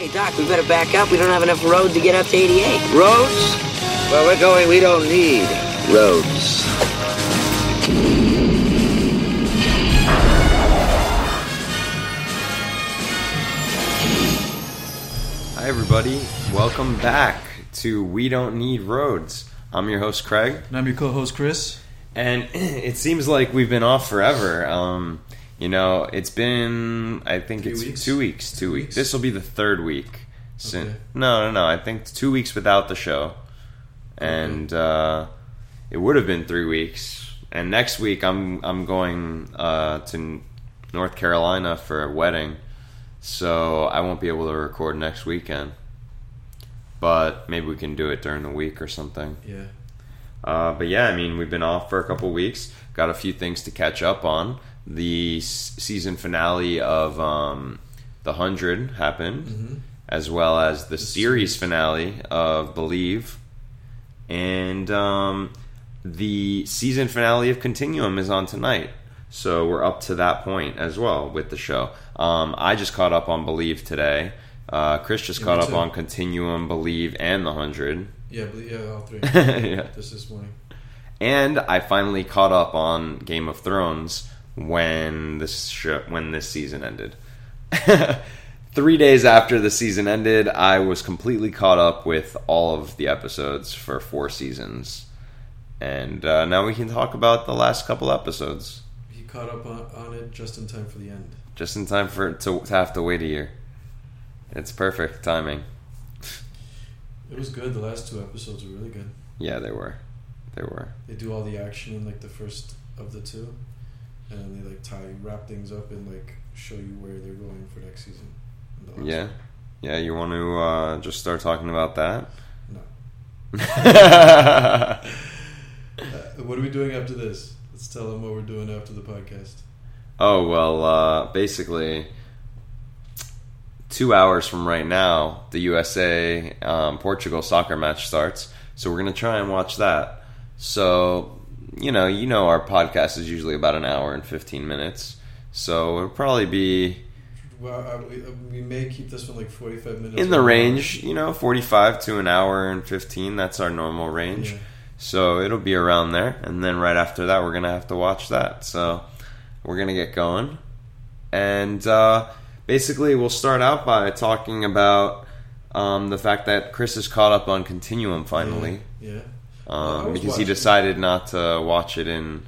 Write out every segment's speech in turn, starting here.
Hey, Doc, we better back up. We don't have enough road to get up to 88. Roads? Well, we're going, we don't need roads. Hi, everybody. Welcome back to We Don't Need Roads. I'm your host, Craig, And I'm your co-host Chris. and it seems like we've been off forever. Um, you know, it's been, I think Three it's weeks? two weeks. Two, weeks. weeks? This will be the third week. Sin- Okay. No, no, no. I think two weeks without the show. And uh, it would have been three weeks. And next week, I'm I'm going uh, to North Carolina for a wedding, so I won't be able to record next weekend. But maybe we can do it during the week or something. Yeah. Uh, but yeah, I mean, we've been off for a couple weeks. Got a few things to catch up on. The s- season finale of um, the Hundred happened, Mm-hmm. as well as the, series finale of Believe, and um, the season finale of Continuum is on tonight. So we're up to that point as well with the show. Um, I just caught up on Believe today. Uh, Chris just Yeah, caught up too. on Continuum, Believe, and the Hundred. Yeah, yeah, all three. yeah. Just this morning. And I finally caught up on Game of Thrones when this show, when this season ended. Three days after the season ended, I was completely caught up with all of the episodes for four seasons, and uh, now we can talk about the last couple episodes, He caught up on, on it just in time for the end. just in time for it to, to have to wait a year. It's perfect timing. It was good. The last two episodes were really good. Yeah, they were, they were. They do all the action in like the first of the two, and they like tie wrap things up and like show you where they're going for next season. in the last Yeah, one. yeah. You want to uh, just start talking about that? No. Uh, what are we doing after this? Let's tell them what we're doing after the podcast. Oh well, uh, basically, two hours from right now, the USA um, Portugal soccer match starts. So we're gonna try and watch that. So you know, you know, our podcast is usually about an hour and fifteen minutes. So it'll probably be Well, we, we may keep this one like forty-five minutes. in the range, you know, forty-five to an hour and fifteen. That's our normal range. Yeah. So it'll be around there, and then right after that, we're gonna have to watch that. So we're gonna get going, and uh, basically, we'll start out by talking about um, the fact that Chris is caught up on Continuum finally, Yeah. I um, because he decided not to watch it in.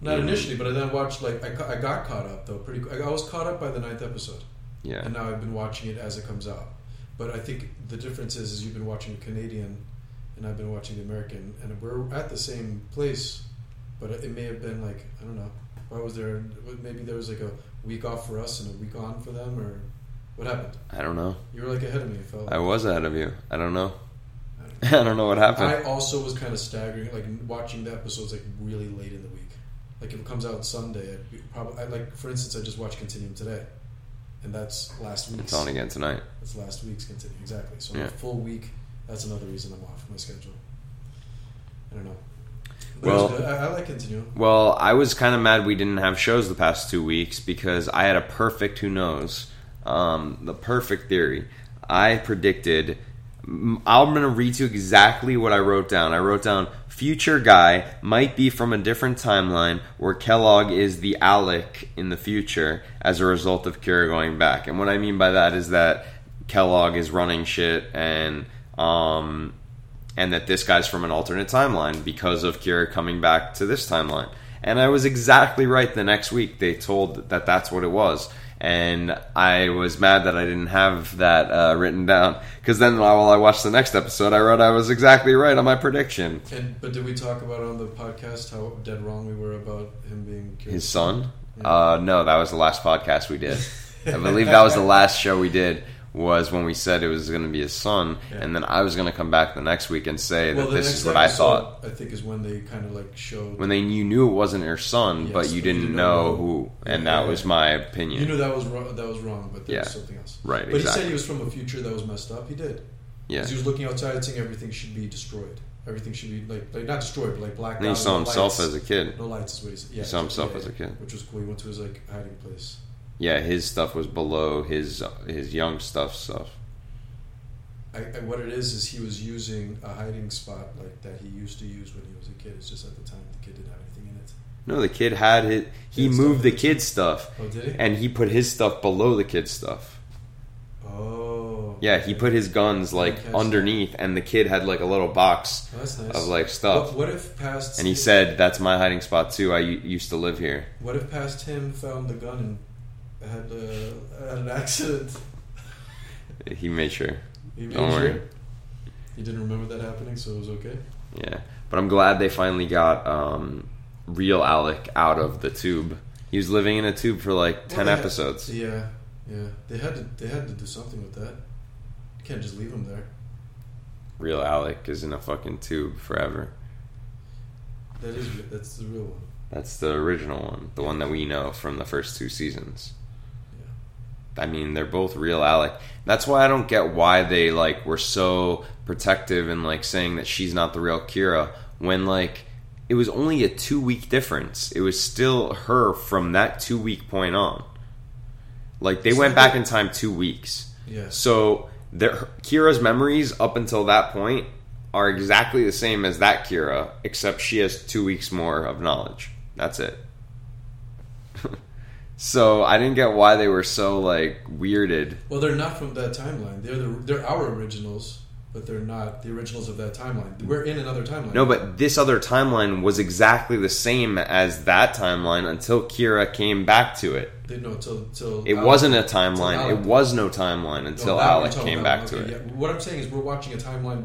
Not in- initially, but I then watched like I, I got caught up though. Pretty, I was caught up by the ninth episode, Yeah, and now I've been watching it as it comes out. But I think the difference is, is you've been watching Canadian, and I've been watching the American, and we're at the same place. But it may have been like I don't know. Why was there? Maybe there was like a week off for us and a week on for them, or what happened? I don't know. You were like ahead of me. It felt. I was ahead of you. I don't know. I don't know. I don't know what happened. I also was kind of staggering, like watching the episodes like really late in the week. Like if it comes out Sunday, I'd be probably I, like for instance, I just watched Continuum today, and that's last week's. it's on again tonight. That's last week's Continuum exactly. So Yeah. a full week. That's another reason I'm off my schedule. I don't know. But Well- it was good. I, I like Continuum. Well, I was kind of mad we didn't have shows the past two weeks because I had a perfect who knows, um, the perfect theory. I predicted. I'm going to read you exactly what I wrote down. I wrote down future guy might be from a different timeline where Kellogg is the Alec in the future as a result of Kira going back. And what I mean by that is that Kellogg is running shit and um, and that this guy's from an alternate timeline because of Kira coming back to this timeline. And I was exactly right the next week. They told that that's what it was. And I was mad that I didn't have that uh, written down. Because then while I watched the next episode, I wrote I was exactly right on my prediction. And but did we talk about on the podcast how dead wrong we were about him being His son? Yeah. Uh, no, that was the last podcast we did. I believe that was the last show we did. Was when we said it was going to be his son, Yeah. and then I was going to come back the next week and say Well, that this is what I thought. I think is when they kind of like showed when they you knew it wasn't her son, Yes, but you didn't didn't know know who, and Yeah, that yeah, was my opinion. You knew that was wrong, that was wrong, but there was something else. Right, But he said he was from a future that was messed up. He did. yeah, he was looking outside and saying everything should be destroyed. Everything should be like, like not destroyed, but like blacked and he saw no himself lights. as a kid. no lights is what he said. Yeah, saw himself as a kid. which was cool. He went to his like hiding place. Yeah, his stuff was below his his young stuff stuff. I, I, what it is is he was using a hiding spot like that he used to use when he was a kid. It's just at the time the kid didn't have anything in it. No, the kid had his. He Kid moved the kid's stuff, Oh, did he? and he put his stuff below the kid's stuff. oh, Yeah, he put his guns like underneath, and the kid had like a little box Oh, nice. of like stuff. What, what if past And he said, "That's my hiding spot too. I used to live here." What if past him found the gun and had, uh, had an accident? He made sure. He made Don't worry. He didn't remember that happening, so it was okay. Yeah, but I'm glad they finally got um, real Alec out of the tube. He was living in a tube for like Well, ten they had- episodes. Yeah, yeah. They had to. They had to do something with that. You can't just leave him there. Real Alec is in a fucking tube forever. That is. That's the real one. That's the original one, the one that we know from the first two seasons. I mean, they're both real Alec. That's why I don't get why they like were so protective and like saying that she's not the real Kira when like it was only a two week difference. It was still her from that two week point on. Like they It's went back in time two weeks. Yeah. So their, Kira's memories up until that point are exactly the same as that Kira, except she has two weeks more of knowledge. That's it. So I didn't get why they were so like weirded. Well, they're not from that timeline. They're the. They're our originals, but they're not the originals of that timeline. We're in another timeline. No, but this other timeline was exactly the same as that timeline until Kira came back to it. They, no, till till It Alec- wasn't a timeline. It was no timeline until we're Alec came back to it. yeah. What I'm saying is we're watching a timeline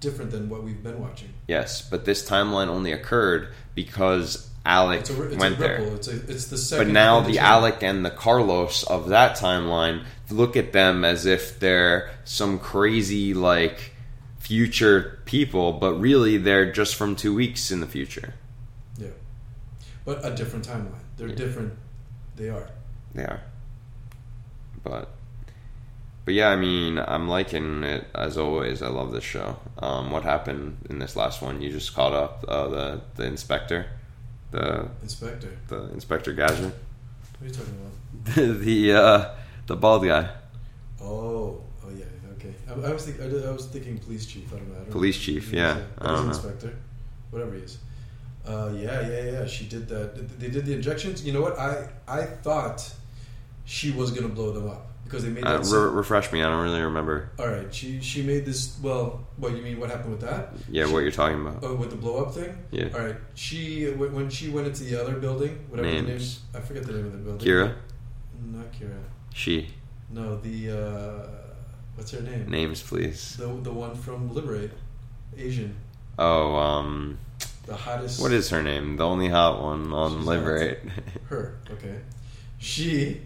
different than what we've been watching. Yes, but this timeline only occurred because Alec It's a, it's went there. ripple. It's a, it's the But now the. Alec and the Carlos of that timeline look at them as if they're some crazy like future people, but really they're just from two weeks in the future. Yeah, but a different timeline. They're Yeah. different. They are. They are. But but yeah, I mean, I'm liking it as always. I love this show. Um, what happened in this last one? You just caught up uh, the the inspector, the Inspector. the inspector Gadget, What are you talking about? the uh, the bald guy, Oh, oh yeah, okay. I, I was think, I, did- I was thinking police chief. I don't know. I don't Police know. chief, yeah. But I don't know. inspector, whatever he is. Uh, yeah, yeah, yeah. She did that. They did the injections. You know what? I I thought she was gonna blow them up because they made uh, re- refresh me. I don't really remember. All right, she she made this. Well, what you mean? What happened with that? Yeah, She- what you're talking about? Oh, with the blow up thing. Yeah. All right. She when she went into the other building, whatever the name. Names. I forget the name of the building. Kira, Not Kira. she No, the uh, what's her name? names, please. The the one from Liber8, Asian, Oh, um, the hottest. what is her name? The only hot one on Liber8. her? Okay, she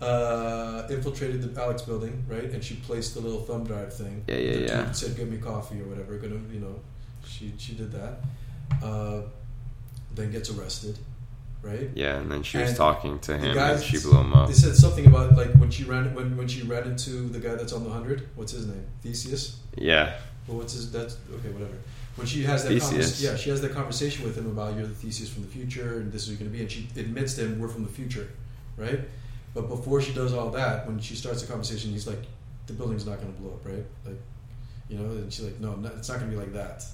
uh, infiltrated the Alec's building, right? And she placed the little thumb drive thing. Yeah, yeah, yeah. Said, "Give me coffee" or whatever. Gonna, you know, she she did that. Uh, then gets arrested, right? yeah, and then she was And talking to him, guys- and she blew him up. They said something about like when she ran when when she ran into the guy that's on the hundred. What's his name? Theseus. Yeah, Well, what's his? That's okay. Whatever. When she has that, yeah, she has that conversation with him about you're the Theseus from the future, and this is going to be, and she admits to him we're from the future, right? But before she does all that, when she starts the conversation, he's like, the building's not going to blow up, right? Like, you know, and she's like, no, no it's not going to be like that.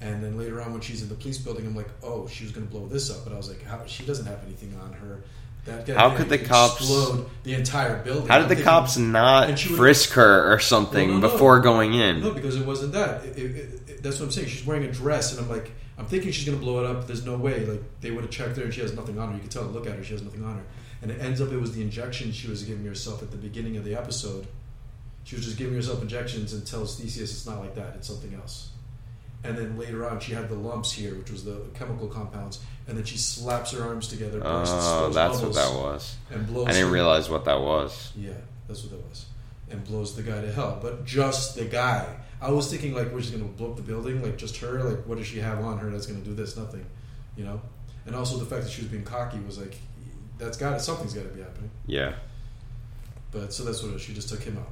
And then later on, when she's in the police building, I'm like, oh, she was going to blow this up, but I was like, how? She doesn't have anything on her. That guy How could the cops- explode the entire building? how did I'm the thinking- cops not and she would- frisk her or something No, no, no. before going in? No, because it wasn't that. It, it, it, that's what I'm saying. She's wearing a dress, and I'm like, I'm thinking she's gonna blow it up. There's no way. Like they would have checked her, and she has nothing on her. You could tell. Look at her; she has nothing on her. And it ends up it was the injection she was giving herself at the beginning of the episode. She was just giving herself injections and tells Theseus it's not like that; it's something else. And then later on, she had the lumps here, which was the chemical compounds. And then she slaps her arms together, oh, bursts Oh, that's what that was. and blows. I didn't realize what that was. yeah, that's what that was. And blows the guy to hell. But just the guy. I was thinking like we're just gonna blow up the building, like just her, like what does she have on her that's gonna do this? Nothing. You know? And also the fact that she was being cocky was like that's got to, something's gotta be happening. Yeah, But so that's what it is. she just took him out.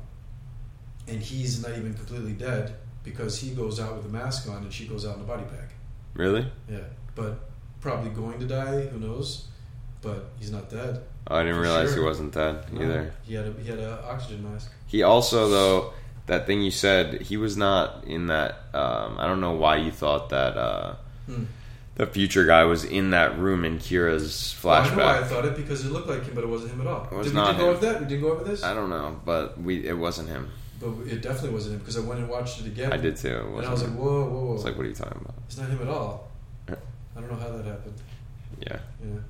And he's not even completely dead because he goes out with a mask on and she goes out in a body bag. really? Yeah. But probably going to die, who knows? But he's not dead. Oh, I didn't realize sure. he wasn't dead No, either. He had a he had a oxygen mask. He also though that thing you said, he was not in that. Um, I don't know why you thought that uh, Hmm. The future guy was in that room in Kira's Well, I know why I thought it because it looked like him, but it wasn't him at all. It was Did not we did go him. over that? We didn't go over this, I don't know, but we it wasn't him. but it definitely wasn't him because I went and watched it again. I did too. And I was like, whoa, whoa, whoa! It's like, what are you talking about? it's not him at all. I don't know how that happened. Yeah, Yeah.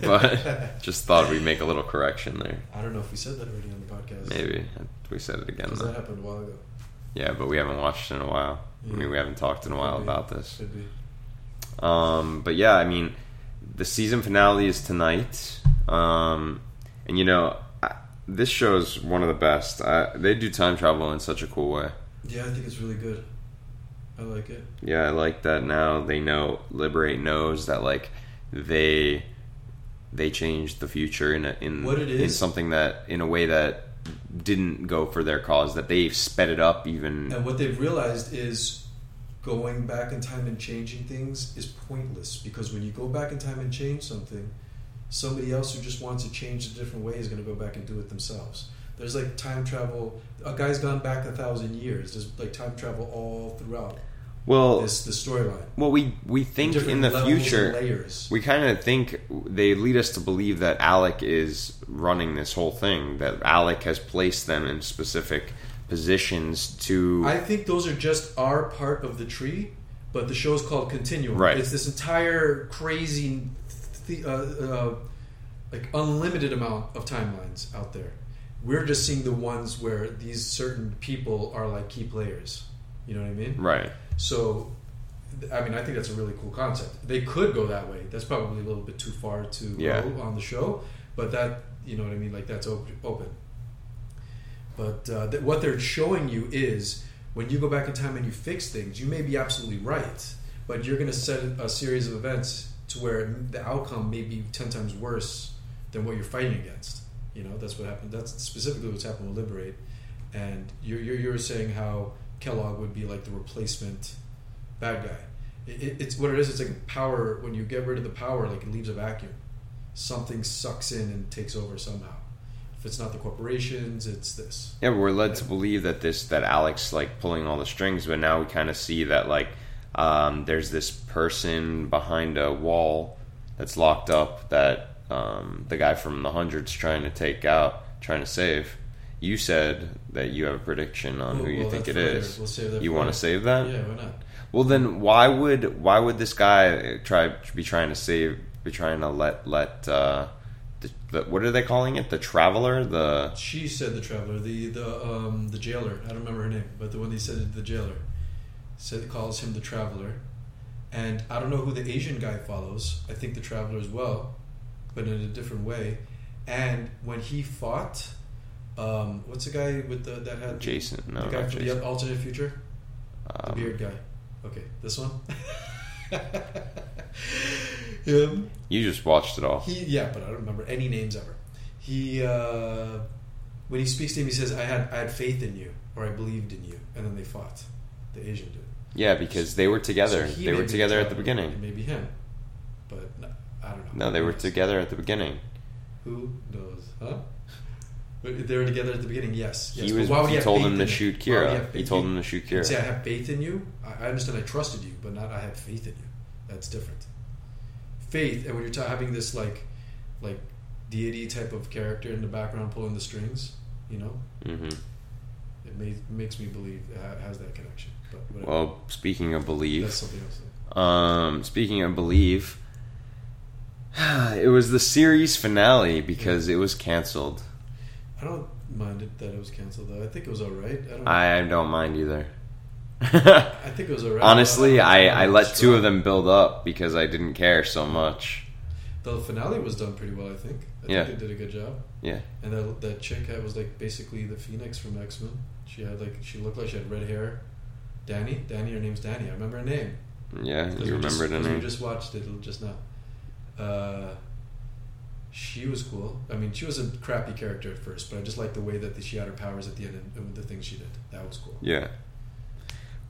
but just thought we'd make a little correction there. I don't know if we said that already on the podcast. Maybe we said it again. because that happened a while ago. Yeah, but we haven't watched it in a while. I mean, we haven't talked in a while Could be. about this. Could be. Um, but yeah, I mean, the season finale is tonight. Um, and you know, I, this show is one of the best. I, they do time travel in such a cool way. Yeah, I think it's really good. I like it. Yeah, I like that now they know Liber8 knows that like they they changed the future in a, in What it in something that in a way that didn't go for their cause that they've sped it up even And what they've realized is going back in time and changing things is pointless because when you go back in time and change something, somebody else who just wants to change a different way is going to go back and do it themselves. There's like time travel. A guy's gone back a thousand years. There's like time travel all throughout well this the storyline. well we we think in the future layers. we kind of think they lead us to believe that Alec is running this whole thing that Alec has placed them in specific positions to I think those are just our part of the tree, but the show's called Continuum. Right. It's this entire crazy, th- uh, uh, like unlimited amount of timelines out there. We're just seeing the ones where these certain people are like key players. You know what I mean? right So, I mean, I think that's a really cool concept. They could go that way. That's probably a little bit too far to Yeah. go on the show, but that you know what I mean. Like that's open. But uh, what they're showing you is when you go back in time and you fix things, you may be absolutely right, but you're going to set a series of events to where the outcome may be ten times worse than what you're fighting against. You know, that's what happened. That's specifically what's happened with Liber8. And you're, you're, you're saying how Kellogg would be like the replacement bad guy. It, it, it's what it is. It's like power. When you get rid of the power, like it leaves a vacuum. Something sucks in and takes over somehow. If it's not the corporations, it's this. Yeah, but we're led to believe that this that Alec's like pulling all the strings, but now we kind of see that like um, there's this person behind a wall that's locked up that um, the guy from the hundreds trying to take out, trying to save. You said that you have a prediction on Well, who you well, think it is. We'll save that you want to save that? Yeah, why not? Well, then why would why would this guy try be trying to save be trying to let let uh, the, the what are they calling it the traveler the She said the traveler, the the um, the jailer. I don't remember her name, but the one they said the jailer said calls him the traveler, and I don't know who the Asian guy follows. I think the traveler as well, but in a different way. And when he fought, um, what's the guy with the that had Jason no the guy from Jason. the alternate future, the Um, beard guy. Okay, this one. Him. You just watched it all. He yeah, but I don't remember any names ever. He uh, when he speaks to him, he says, "I had I had faith in you, or I believed in you," and then they fought. The Asian dude. Yeah, because they were together. So they were together at the beginning. Maybe him, but no, I don't know. No, they were together at the beginning. Who knows? Huh? They were together at the beginning. Yes. yes. He but was. why would He have told him to shoot he Kira. He told him to shoot He'd Say I have faith in you. I I understand. I trusted you, but not I have faith in you. That's different. Faith, and when you're ta- having this like, like deity type of character in the background pulling the strings, you know, hmm it may, makes me believe it ha- has that connection. But. Well, speaking of belief, that's something else. um, speaking of believe, it was the series finale because it was canceled. I don't mind it that it was canceled though. I think it was all right. I don't. I don't mind either. I think it was. Honestly, I, I let two of them build up because I didn't care so much. The finale was done pretty well, I think. I Yeah. think they did a good job. Yeah. And that that chick had was like basically the Phoenix from X Men. She had like she looked like she had red hair. Danny, Danny, her name's Danny. I remember her name. Yeah, you remember just, name. We just watched it just now. Uh, she was cool. I mean, she was a crappy character at first, but I just liked the way that she had her powers at the end and, and the things she did. That was cool. Yeah.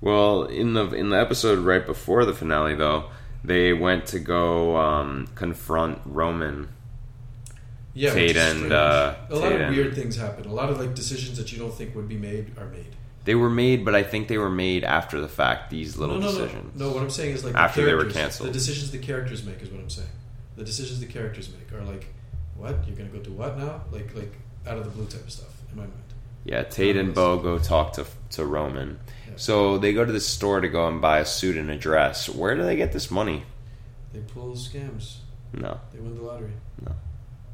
Well, in the in the episode right before the finale, though, they went to go um, confront Roman, Yeah, Tate and uh, a lot of and- weird things happen. A lot of like decisions that you don't think would be made are made. They were made, but I think they were made after the fact. These little no, no, decisions. No, no. What I'm saying is like the After they were canceled. The decisions the characters make is what I'm saying. The decisions the characters make are like, what you're gonna go do what now? Like like out of the blue type of stuff in my mind. Yeah, Tate and Bo go talk to to Roman. So they go to the store to go and buy a suit and a dress. Where do they get this money? They pull scams. No, They win the lottery. No.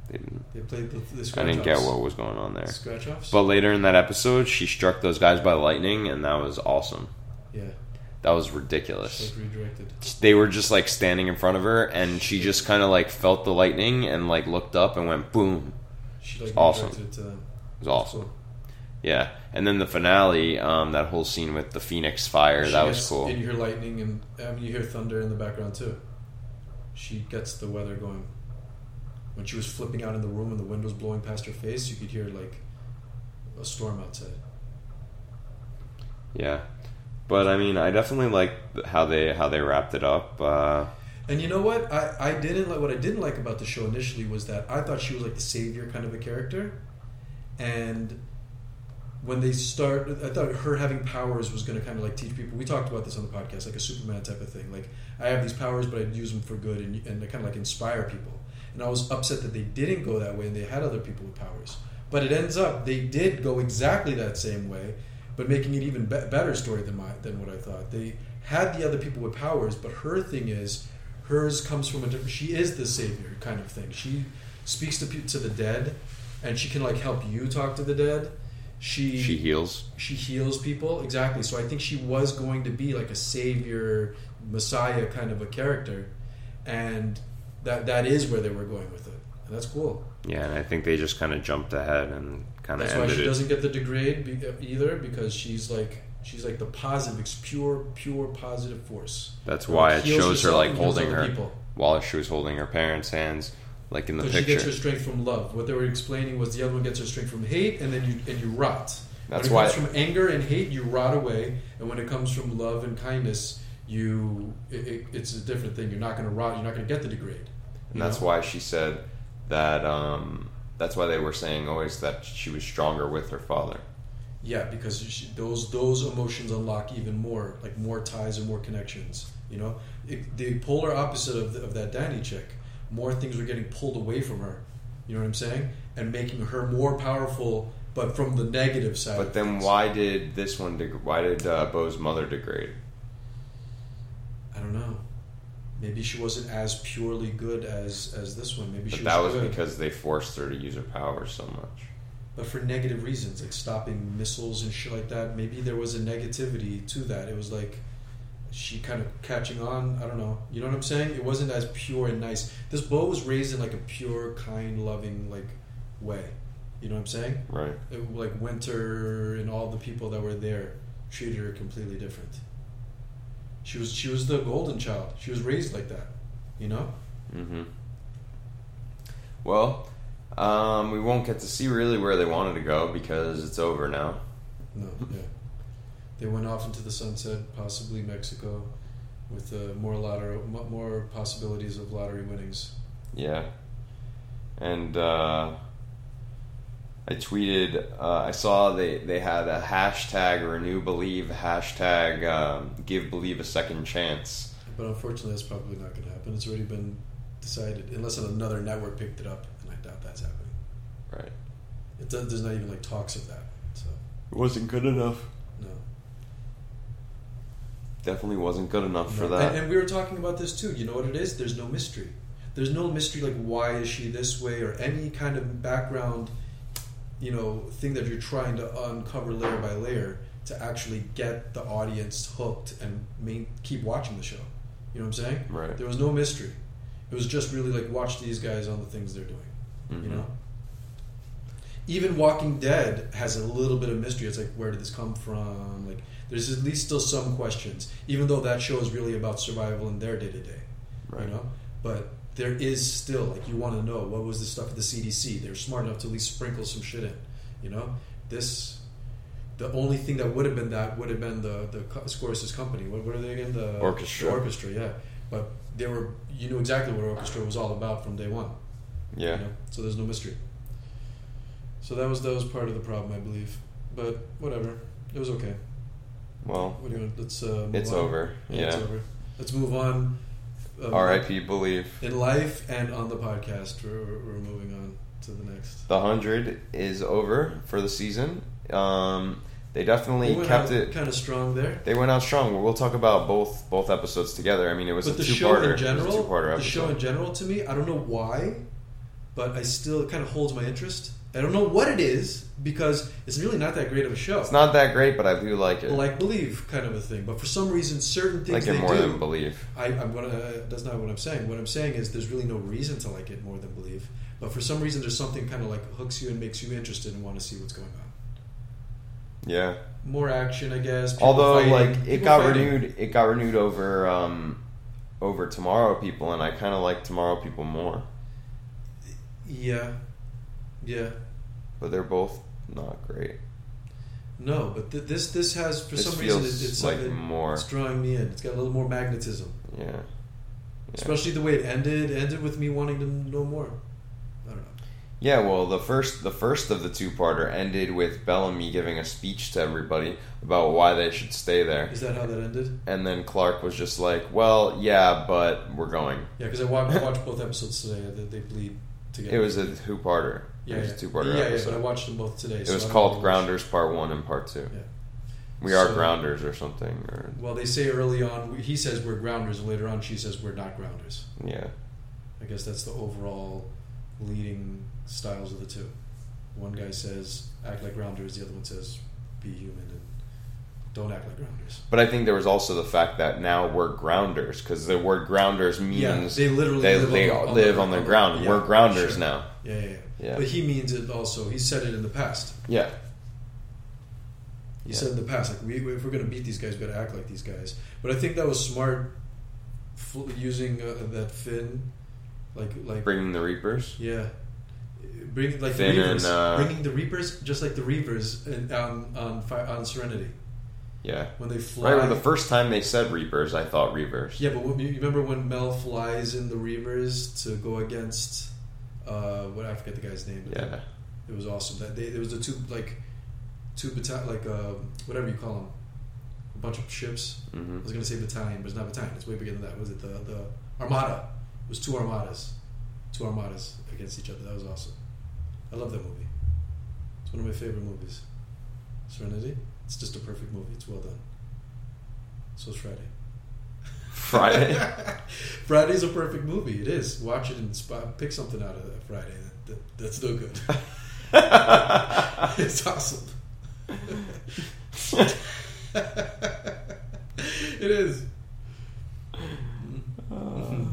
They didn't. They played the, the I didn't get what was going on there. scratch offs. But later in that episode, she struck those guys by lightning, and that was awesome. yeah, That was ridiculous. like redirected. They were just like standing in front of her, and she just kind of like felt the lightning and like looked up and went boom. She like Awesome. to them. It was awesome. Cool. Yeah, and then the finale, um, that whole scene with the Phoenix fire, She that was gets- cool. And you hear lightning, and I mean you hear thunder in the background too. She gets the weather going. When she was flipping out in the room and the wind was blowing past her face, you could hear like a storm outside. Yeah, but I mean, I definitely like how they how they wrapped it up. Uh, And you know what? I, I didn't like what I didn't like about the show initially was that I thought she was like the savior kind of a character, and when they start, I thought her having powers was going to kind of like teach people. We talked about this on the podcast, like a Superman type of thing. Like I have these powers, but I'd use them for good and and kind of like inspire people. And I was upset that they didn't go that way, and they had other people with powers. But it ends up they did go exactly that same way, but making it even be- better story than my than what I thought. They had the other people with powers, but her thing is hers comes from a different. She is the savior kind of thing. She speaks to to the dead, and she can like help you talk to the dead. She she heals. she heals people exactly. So I think she was going to be like a savior, messiah kind of a character, and that that is where they were going with it, and that's cool. Yeah, and I think they just kind of jumped ahead and kind of That's why she it. doesn't get the degrade be, either because she's like she's like the positive, it's pure, pure positive force. That's why it shows her like holding her people. while she was holding her parents' hands, like in the Because she gets her strength from love. What they were explaining was the other one gets her strength from hate, and then you and you rot. That's when it why- comes from anger and hate, you rot away, and when it comes from love and kindness, you it, it, it's a different thing. You're not going to rot. You're not going to get the degrade. And that's why she said that. Um, that's why they were saying always that she was stronger with her father. Yeah, because she, those those emotions unlock even more, like more ties and more connections. You know, it, the polar opposite of, the, of that Danny chick. More things were getting pulled away from her. You know what I'm saying? And making her more powerful, but from the negative side. But then why did this one? Deg- why did uh, Bo's mother degrade? I don't know. Maybe she wasn't as purely good as as this one. Maybe But she that was was because they forced her to use her powers so much. but for negative reasons, like stopping missiles and shit like that. Maybe there was a negativity to that. It was like she kind of catching on. I don't know. You know what I'm saying? It wasn't as pure and nice. This Bo was raised in like a pure, kind, loving like way. You know what I'm saying? Right. It, like Winter and all the people that were there treated her completely different. She was she was the golden child. She was raised like that. You know. Mm-hmm. Well, um, we won't get to see really where they wanted to go because it's over now. No, yeah. They went off into the sunset, possibly Mexico, with uh, more lottery, more possibilities of lottery winnings. Yeah. And uh, I tweeted, uh, I saw they, they had a hashtag or a new believe, hashtag um, give believe a second chance. But unfortunately, that's probably not going to happen. It's already been decided, unless another network picked it up, and I doubt that's happening. Right. It does, there's not even like talks of that. So It wasn't good enough. No. Definitely wasn't good enough for that. And, and we were talking about this too. You know what it is? There's no mystery. There's no mystery like why is she this way or any kind of background, you know, thing that you're trying to uncover layer by layer to actually get the audience hooked and main, keep watching the show. You know what I'm saying? Right. There was no mystery. It was just really like watch these guys on the things they're doing. You Mhm. know. Even Walking Dead has a little bit of mystery. It's like where did this come from? Like there's at least still some questions, even though that show is really about survival in their day to day. You know, but there is still like you want to know what was the stuff at the CDC. They're smart enough to at least sprinkle some shit in. You know, this the only thing that would have been that would have been the the co- Scorsese company. What, what are they again? The Orchestra. the orchestra, yeah. But they were you knew exactly what orchestra was all about from day one. Yeah. You know? So there's no mystery. So that was that was part of the problem, I believe. But whatever, it was okay. Well, What do you want? Let's. Uh, it's on. over. Yeah, Yeah. it's over. Let's move on. Um, R.I.P. Believe. In life and on the podcast, we're, we're moving on to the next. The hundred is over for the season. Um, they definitely kept it. kind of strong there. They went out strong. We'll talk about both both episodes together. I mean, it was But a the two show in general, the show in general, to me, I don't know why, but I still it kind of holds my interest. I don't know what it is because it's really not that great of a show. it's not that great, but I do like it. like believe kind of a thing, but for some reason, certain things like it they more do. than believe. I, I'm gonna. Uh, that's not what I'm saying. What I'm saying is there's really no reason to like it more than believe, but for some reason, there's something kind of like hooks you and makes you interested and want to see what's going on. Yeah. More action, I guess. Although, fighting, like it got fighting. renewed, it got renewed over um, over Tomorrow People, and I kind of like Tomorrow People more. Yeah, yeah. But they're both not great. No, but th- this this has for This some reason it, it's like more- It's drawing me in. It's got a little more magnetism, Yeah. Yeah. especially the way it ended. Ended with me wanting to know more. I don't know. Yeah, well, the first the first of the two parter ended with Bellamy giving a speech to everybody about why they should stay there, Is that how that ended? and then Clarke was just like, "Well, yeah, but we're going." Yeah, because I watched, watched both episodes today. They, they bleed together. It was a two parter. Yeah, yeah. two parter Yeah, yeah, episode. but I watched them both today. it so was called Grounders Part One and Part Two. Yeah. We are So- grounders or something, or Well, they say early on he says we're grounders, and later on she says we're not grounders. yeah, I guess that's the overall leading styles of the two. One guy says act like grounders, the other one says be human and don't act like grounders. but I think there was also the fact that now we're grounders because the word grounders Yeah, means they literally they, live, they on, the, live on the ground. yeah, we're grounders sure. now. Yeah, yeah, yeah. But he means it also. He said it in the past. Yeah, He Yeah. said in the past, like, we, if we're going to beat these guys, we got to act like these guys. But I think that was smart using uh, that Finn, like, like, bringing the Reapers. yeah, bring like Finn the Reavers, and, uh, bringing the Reapers, just like the Reavers in, on on on Serenity Yeah, when they fly. right. Well, the first time they said Reapers, I thought Reavers. yeah, but when, you remember when Mal flies in the Reavers to go against, uh, what I forget the guy's name. but Yeah. It was awesome. That they, it was the two like two battalion, like uh, whatever you call them, a bunch of ships. hmm I was gonna say battalion, but it's not battalion. It's way bigger than that. Was it the the armada? It was two armadas, two armadas against each other. That was awesome. I love that movie. It's one of my favorite movies. Serenity. It's just a perfect movie. It's well done. So is Friday. Friday. Friday's a perfect movie. It is. Watch it and spot, pick something out of that Friday. That, that, that's no good. it's awesome. it is. Mhm.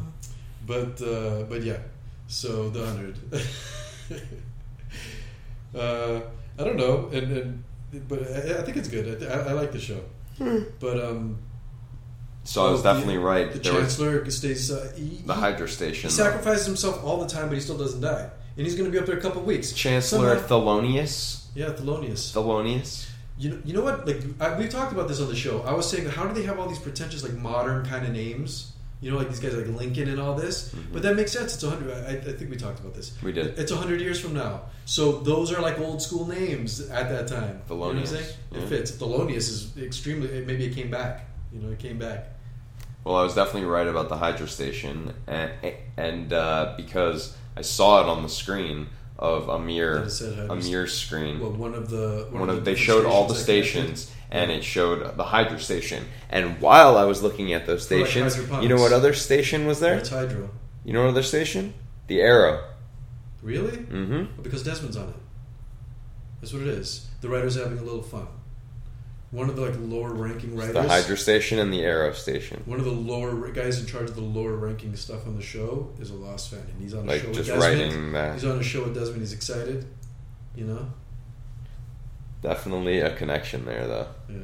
But uh, but yeah. So the hundred. uh, I don't know, and, and but I, I think it's good. I, I, I like the show. But um, so I was the- definitely right. The There was chancellor stays. Uh, he, the he- Hydra Station. he sacrifices himself all the time, but he still doesn't die. And he's going to be up there a couple weeks. Chancellor Somehow- Thelonious. yeah, Thelonious. Thelonious. You know, you know what? Like I, we talked about this on the show. I was saying, how do they have all these pretentious, like modern kind of names? You know, like these guys like Lincoln and all this. But that makes sense. It's a hundred. I, I think we talked about this. Mm-hmm. We did. It's a hundred years from now. So those are like old school names at that time. You know what I'm saying? yeah. It fits. Thelonious is extremely. Maybe it came back. You know, it came back. Well, I was definitely right about the Hydra Station, and, and uh, because I saw it on the screen of it said Amir's screen. Well, one of the one the of they showed all the stations and it showed the Hydra Station. And while I was looking at those For, like, stations, you know what other station was there? It's Hydro. You know what other station? The Arrow. Really? Mm-hmm. Because Desmond's on it. That's what it is. The writer's having a little fun. One of the like lower ranking writers. The Hydra Station and the Arrow Station. One of the lower guys in charge of the lower ranking stuff on the show is a Lost fan, and he's on a Like show just with Desmond. writing that. He's on a show with Desmond. He's excited. You know. Definitely a connection there, though. Yeah.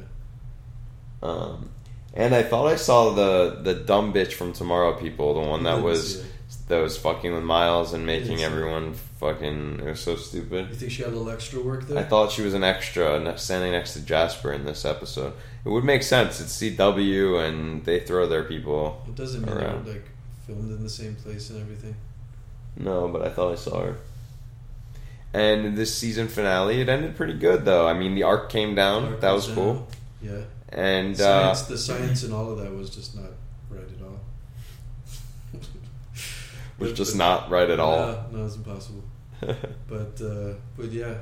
Um, and I thought I saw the the dumb bitch from Tomorrow People, the one that was. That was fucking with Miles and making everyone fucking. It was so stupid. You think she had a little extra work there? I thought she was an extra standing next to Jasper in this episode. It would make sense. It's CW and they throw their people. it doesn't mean they around. were like filmed in the same place and everything. No, but I thought I saw her. And this season finale, it ended pretty good though. I mean, the arc came down. Arc that was was cool. down. Yeah. And uh, the science and all of that was just not right at all. Was But- just but- not right at all. No, no, it's impossible. But uh, but yeah,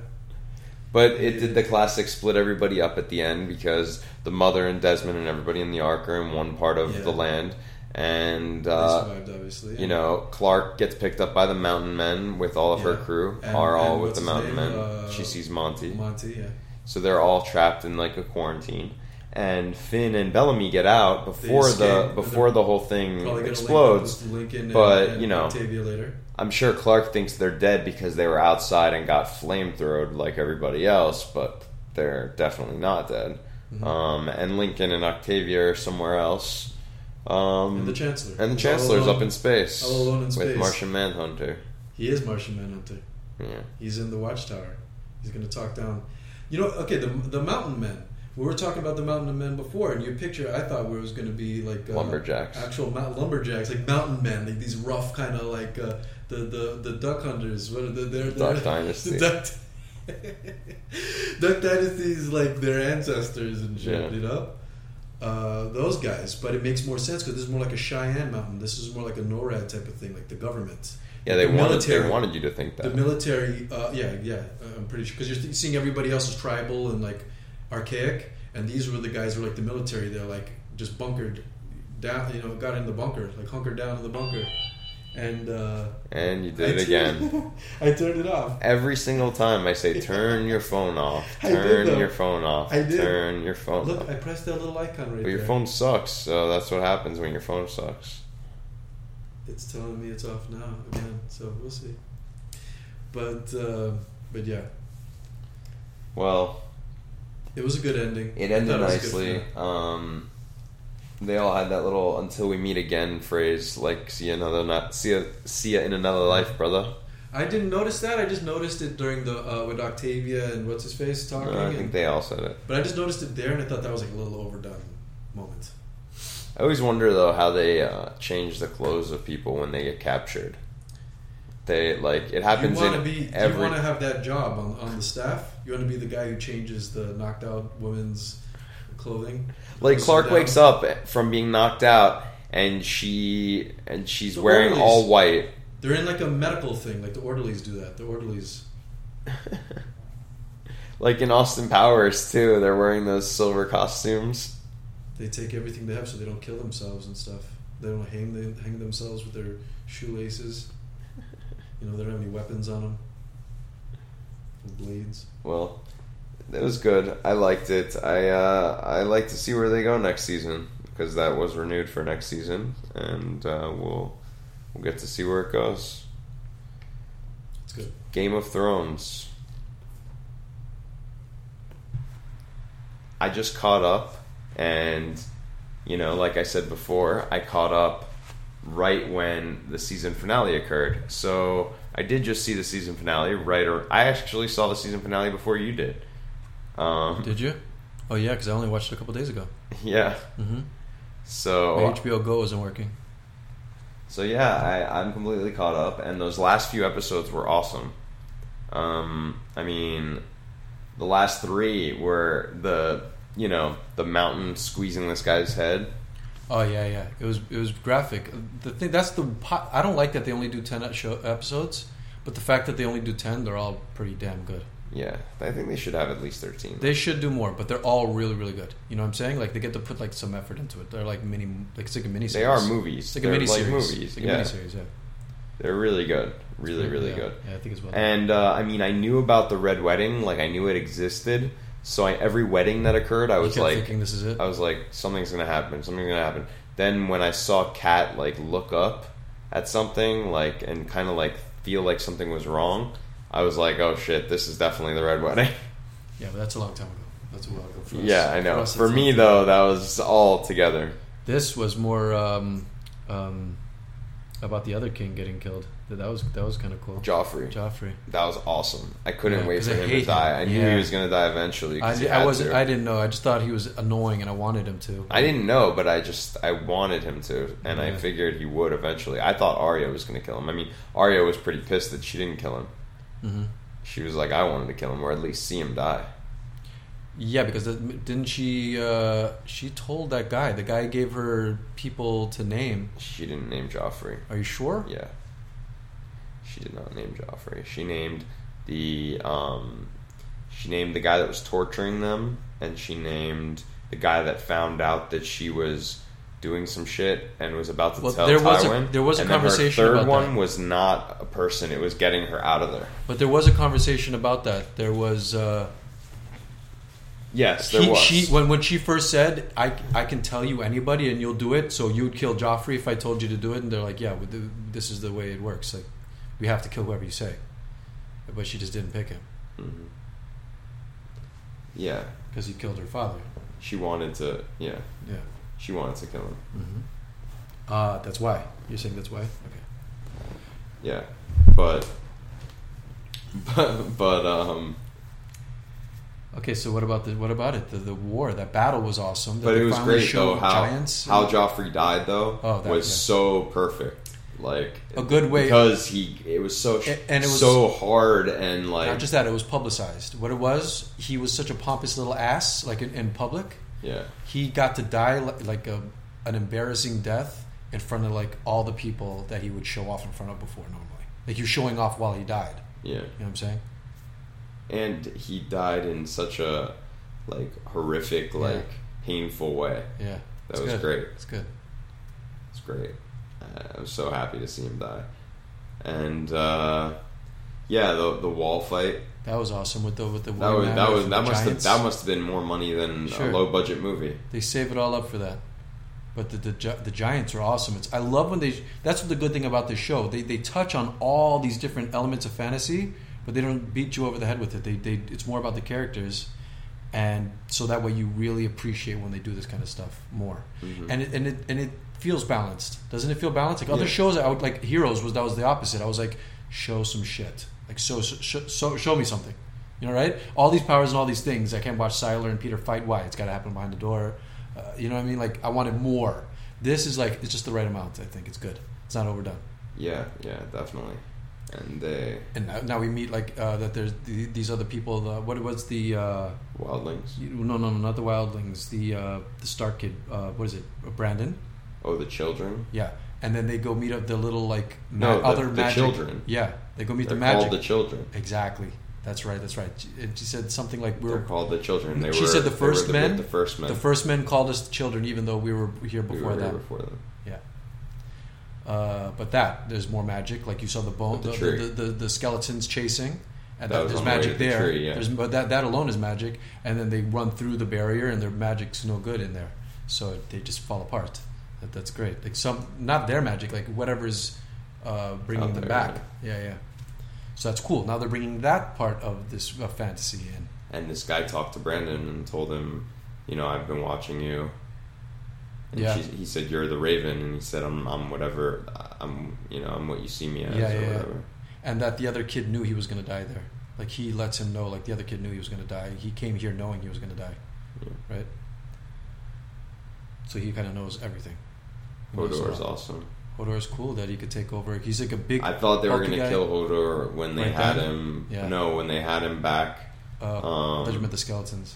But it did the classic split everybody up at the end because the mother and Desmond and everybody in the ark are in one part of Yeah. the land, and uh, survived obviously. you know Clarke gets picked up by the Mountain Men with all of her crew And- are all with the Mountain name? Men. Uh, she sees Monty, Monty, yeah. so they're all trapped in like a quarantine. And Finn and Bellamy get out before the before the whole thing explodes. link up with Lincoln but, and you know. Later. I'm sure Clarke thinks they're dead because they were outside and got flamethrowed like everybody else, but they're definitely not dead. Mhm. Um, and Lincoln and Octavia are somewhere else. Um, And the Chancellor. and the Chancellor's alone. up in space all alone in space. with. Martian Manhunter. He is Martian Manhunter. Yeah. He's in the Watchtower. He's going to talk down. You know, okay, the the Mountain Men. We were talking about the Mountain of Men before, and your picture I thought was going to be like uh, Lumberjacks. actual mount, lumberjacks, like mountain men, like these rough kind of like uh, the, the the duck hunters. What are the, they're, they're, Duck Dynasty. The duck, duck dynasties, like their ancestors and shit. Yeah. You know, uh, those guys. But it makes more sense because this is more like a Cheyenne mountain. This is more like a NORAD type of thing, like the government. Yeah, they The wanted military. they wanted you to think that The military, uh, yeah, yeah, I'm pretty sure because you're seeing everybody else is tribal and like archaic, and these were the guys who were like the military. They're like just bunkered down, you know, got in the bunker, like hunkered down in the bunker, and uh, and you I did it again. I turned it off. Every single time I say, turn your phone off. I did, Turn your phone off. I did. Turn your phone off. Look, off. I pressed that little icon right there. But your there. phone sucks, so that's what happens when your phone sucks. It's telling me it's off now again, so we'll see. But uh, but yeah, Well, it was a good ending. it ended thought it was a good nicely. Um, they all had that little "until we meet again" phrase, like "see you another not see ya, see ya in another life, brother." I didn't notice that. I just noticed it during the uh, with Octavia and what's his face talking. No, I and- think they all said it. But I just noticed it there, and I thought that was like a little overdone moment. I always wonder though how they uh, change the clothes of people when they get captured. They like it happens you want to in be? every. you want to have that job on, on the staff? You want to be the guy who changes the knocked out women's clothing? Like Clarke wakes up from being knocked out, and she and she's The wearing orderlies. all white. They're in like a medical thing. Like the orderlies do that. The orderlies. like in Austin Powers too, they're wearing those silver costumes. They take everything they have so they don't kill themselves and stuff. They don't hang they hang themselves with their shoelaces. You know they don't have any weapons on them. Blades. Well, it was good. I liked it. I uh, I like to see where they go next season because that was renewed for next season, and uh, we'll we'll get to see where it goes. It's good. Game of Thrones. I just caught up, and you know, like I said before, I caught up right when the season finale occurred. So I did just see the season finale. Right, or I actually saw the season finale before you did. Um, Did you? Oh yeah, because I only watched it a couple days ago. yeah. Mm-hmm. So My HBO Go isn't working. So yeah, I, I'm completely caught up, and those last few episodes were awesome. Um, I mean, the last three were the you know the mountain squeezing this guy's head. Oh yeah, yeah. It was it was graphic. The thing that's the I don't like that they only do ten show episodes, but the fact that they only do ten, they're all pretty damn good. Yeah, I think they should have at least thirteen. They should do more, but they're all really really good. You know what I'm saying? Like they get to put like some effort into it. They're like mini, like it's like a mini. They are movies. It's like They're a mini like series. movies, like yeah. a mini series. Yeah. They're really good, really really yeah. good. Yeah, I think as well. And uh, I mean, I knew about the red wedding, like I knew it existed. So I, every wedding that occurred, I was like, thinking this is it. I was like, something's gonna happen. Something's gonna happen. Then when I saw Kat like look up at something, like and kind of like feel like something was wrong, I was like, oh shit, this is definitely the red wedding. yeah, but that's a long time ago. That's a while ago. For us. yeah, I know. us, For me though, that was all together. This was more um, um, about the other king getting killed. That that was that was kind of cool. Joffrey. Joffrey. That was awesome. I couldn't Yeah, wait for him to die. him. I knew Yeah. he was going to die eventually. I, I wasn't. to. I didn't know. I just thought he was annoying, and I wanted him to. I didn't know, but I just I wanted him to, and I figured he would eventually. I thought Arya was going to kill him. I mean, Arya was pretty pissed that she didn't kill him. Mhm. She was like, I wanted to kill him, or at least see him die. Yeah, because the, didn't she? Uh, she told that guy. The guy gave her people to name. She didn't name Joffrey. Are you sure? Yeah, she did not name Joffrey. She named the um, she named the guy that was torturing them, and she named the guy that found out that she was doing some shit and was about to Well, tell there was a- Tywin. there was a conversation Her third about one that. was not a person; it was getting her out of there. But there was a conversation about that. There was. Uh, Yes, there he, was. she when when she first said, "I I can tell you anybody and you'll do it." So you'd kill Joffrey if I told you to do it, and they're like, "Yeah, do, this is the way it works. Like, we have to kill whoever you say." But she just didn't pick him Mhm. Yeah, because he killed her father. she wanted to. Yeah, Yeah. she wanted to kill him. Uh, that's why you're saying that's why. Okay. Yeah, but but but um. Okay. So what about the what about it? The the war, that battle was awesome. That But it was great though how giants. how Joffrey died though Oh, that- was yeah. so perfect. Like A good way- because he it was so and it was- so hard and like Not just that, it was publicized. What it was, he was such a pompous little ass, like in, in public. yeah he got to die li- like a, an embarrassing death in front of like all the people that he would show off in front of before normally. Like you showing off while he died. yeah You know what I'm saying? And he died in such a like horrific like painful way. Yeah. That It's was good. great. It's good. It's great. Uh, I was so happy to see him die. And uh, yeah, the the wall fight That was awesome with the with the that was that was that must have that must have been more money than Sure. a low budget movie. They save it all up for that. But the, the the giants are awesome. It's I love when they. That's what the good thing about this show. They they touch on all these different elements of fantasy, but they don't beat you over the head with it. They they it's more about the characters, and so that way you really appreciate when they do this kind of stuff more. And it and it and it feels balanced. Doesn't it feel balanced? Like other Yeah. shows, I would like Heroes was that was the opposite. I was like, show some shit. Like so so, so show me something. You know, right? All these powers and all these things. I can't watch Sylar and Peter fight. Why? It's got to happen behind the door. Uh, you know what I mean? Like I wanted more. This is like it's just the right amount. I think it's good. It's not overdone. Yeah, yeah, definitely. And they And now, now we meet like uh, that. There's the, these other people. The, what was the? Uh, wildlings. you- no, no, no, not the Wildlings. The uh, the Stark kid. Uh, what is it? Brandon. Oh, the children. Yeah. And then they go meet up the little like No, the- other the magic. children. Yeah, they go meet They're the magic. called the children. exactly. That's right. That's right. And she said something like we They're called the children. They she were, said the were first the, men. The first men. The first men called us the children, even though we were here we were that. here before them. Yeah. Uh, but that there's more magic. Like you saw the bone, the the, the, the, the skeletons chasing, and That that, there's on the way magic the there. tree, yeah. There's, but that that alone is magic. And then they run through the barrier, and their magic's no good in there, so they just fall apart. That, that's great. Like some, not their magic, like whatever's uh, bringing Out them there, back. Yeah, yeah. So that's cool. Now they're bringing that part of this uh, fantasy in. And this guy talked to Brandon and told him, you know, I've been watching you. And Yeah. she, he said, "You're the Raven," and he said, "I'm, I'm whatever. I'm, you know, I'm what you see me as, Yeah, or yeah, yeah. whatever." and that the other kid knew he was going to die there. Like he lets him know, like the other kid knew he was going to die. He came here knowing he was going to die, Yeah. right? So he kind of knows everything. He Hodor is awesome. Hodor is cool that he could take over. He's like a big. I thought they were going to kill Hodor when they Right had then? him. Yeah. No, when they had him back. Uh, Um, Legend of the Skeletons.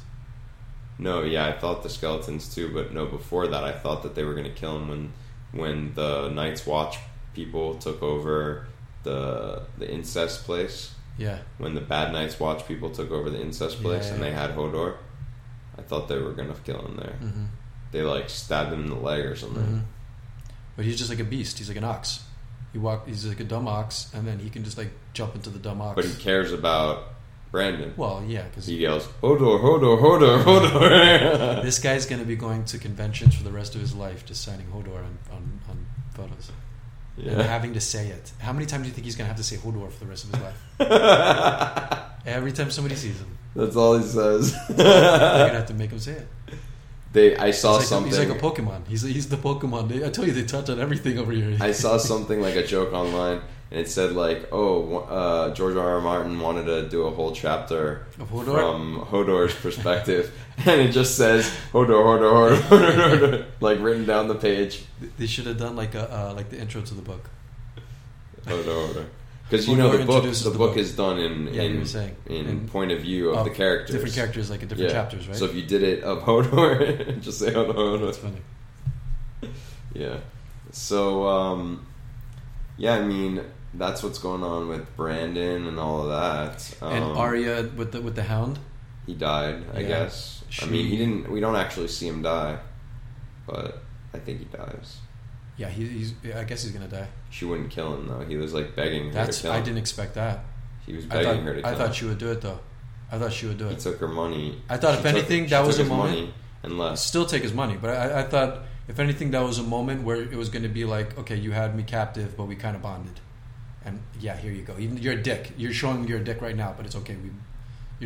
No, yeah, I thought the skeletons too, but no, before that, I thought that they were going to kill him when when the Night's Watch people took over the the incest place. Yeah, When the bad Night's Watch people took over the incest place Yeah, and they had Hodor, I thought they were going to kill him there. hmm They like stabbed him in the leg or something. hmm but he's just like a beast. He's like an ox. He walk. He's like a dumb ox, and then he can just like jump into the dumb ox. But he cares about Brandon. well, yeah, because He yells, Hodor, Hodor, Hodor, Hodor. this guy's going to be going to conventions for the rest of his life, just signing Hodor on, on, on photos. and having to say it. How many times do you think he's going to have to say Hodor for the rest of his life? Every time somebody sees him, That's all he says. they're going to have to make him say it. they I saw He's like, a, something. he's like a Pokemon. He's he's the Pokemon. They, I tell you, they touch on everything over here. I saw something like a joke online, and it said like, "Oh, uh, George R. R. Martin wanted to do a whole chapter Of Hodor? from Hodor's perspective," and it just says Hodor, Hodor, Hodor, Hodor, Hodor, like written down the page. They should have done like a uh, like the intro to the book. Hodor, Hodor. Because you Hodor know the book, the the book book. is done in Yeah, in, in In- point of view of, the characters, different characters, like in different Yeah. chapters, right? So if you did it of Hodor, just say Hodor, That's Hodor. funny. Yeah. So um, yeah, I mean that's what's going on with Brandon and all of that. Um, and Arya with the with the Hound. He died, I Yeah. guess. I mean, he didn't. We don't actually see him die, but I think he dies. Yeah, he, he's. I guess he's gonna die. She wouldn't kill him though. He was like begging her That's. to kill I didn't expect that. He was begging thought. her to kill I thought him. she would do it though. I thought she would do He it. took her money. I thought She if took- anything, she that was a moment- money and left. Still take his money, but I, I thought if anything, that was a moment where it was going to be like, okay, you had me captive, but we kind of bonded, and yeah, here you go. Even you're a dick. You're showing you're a dick right now, but it's okay. We,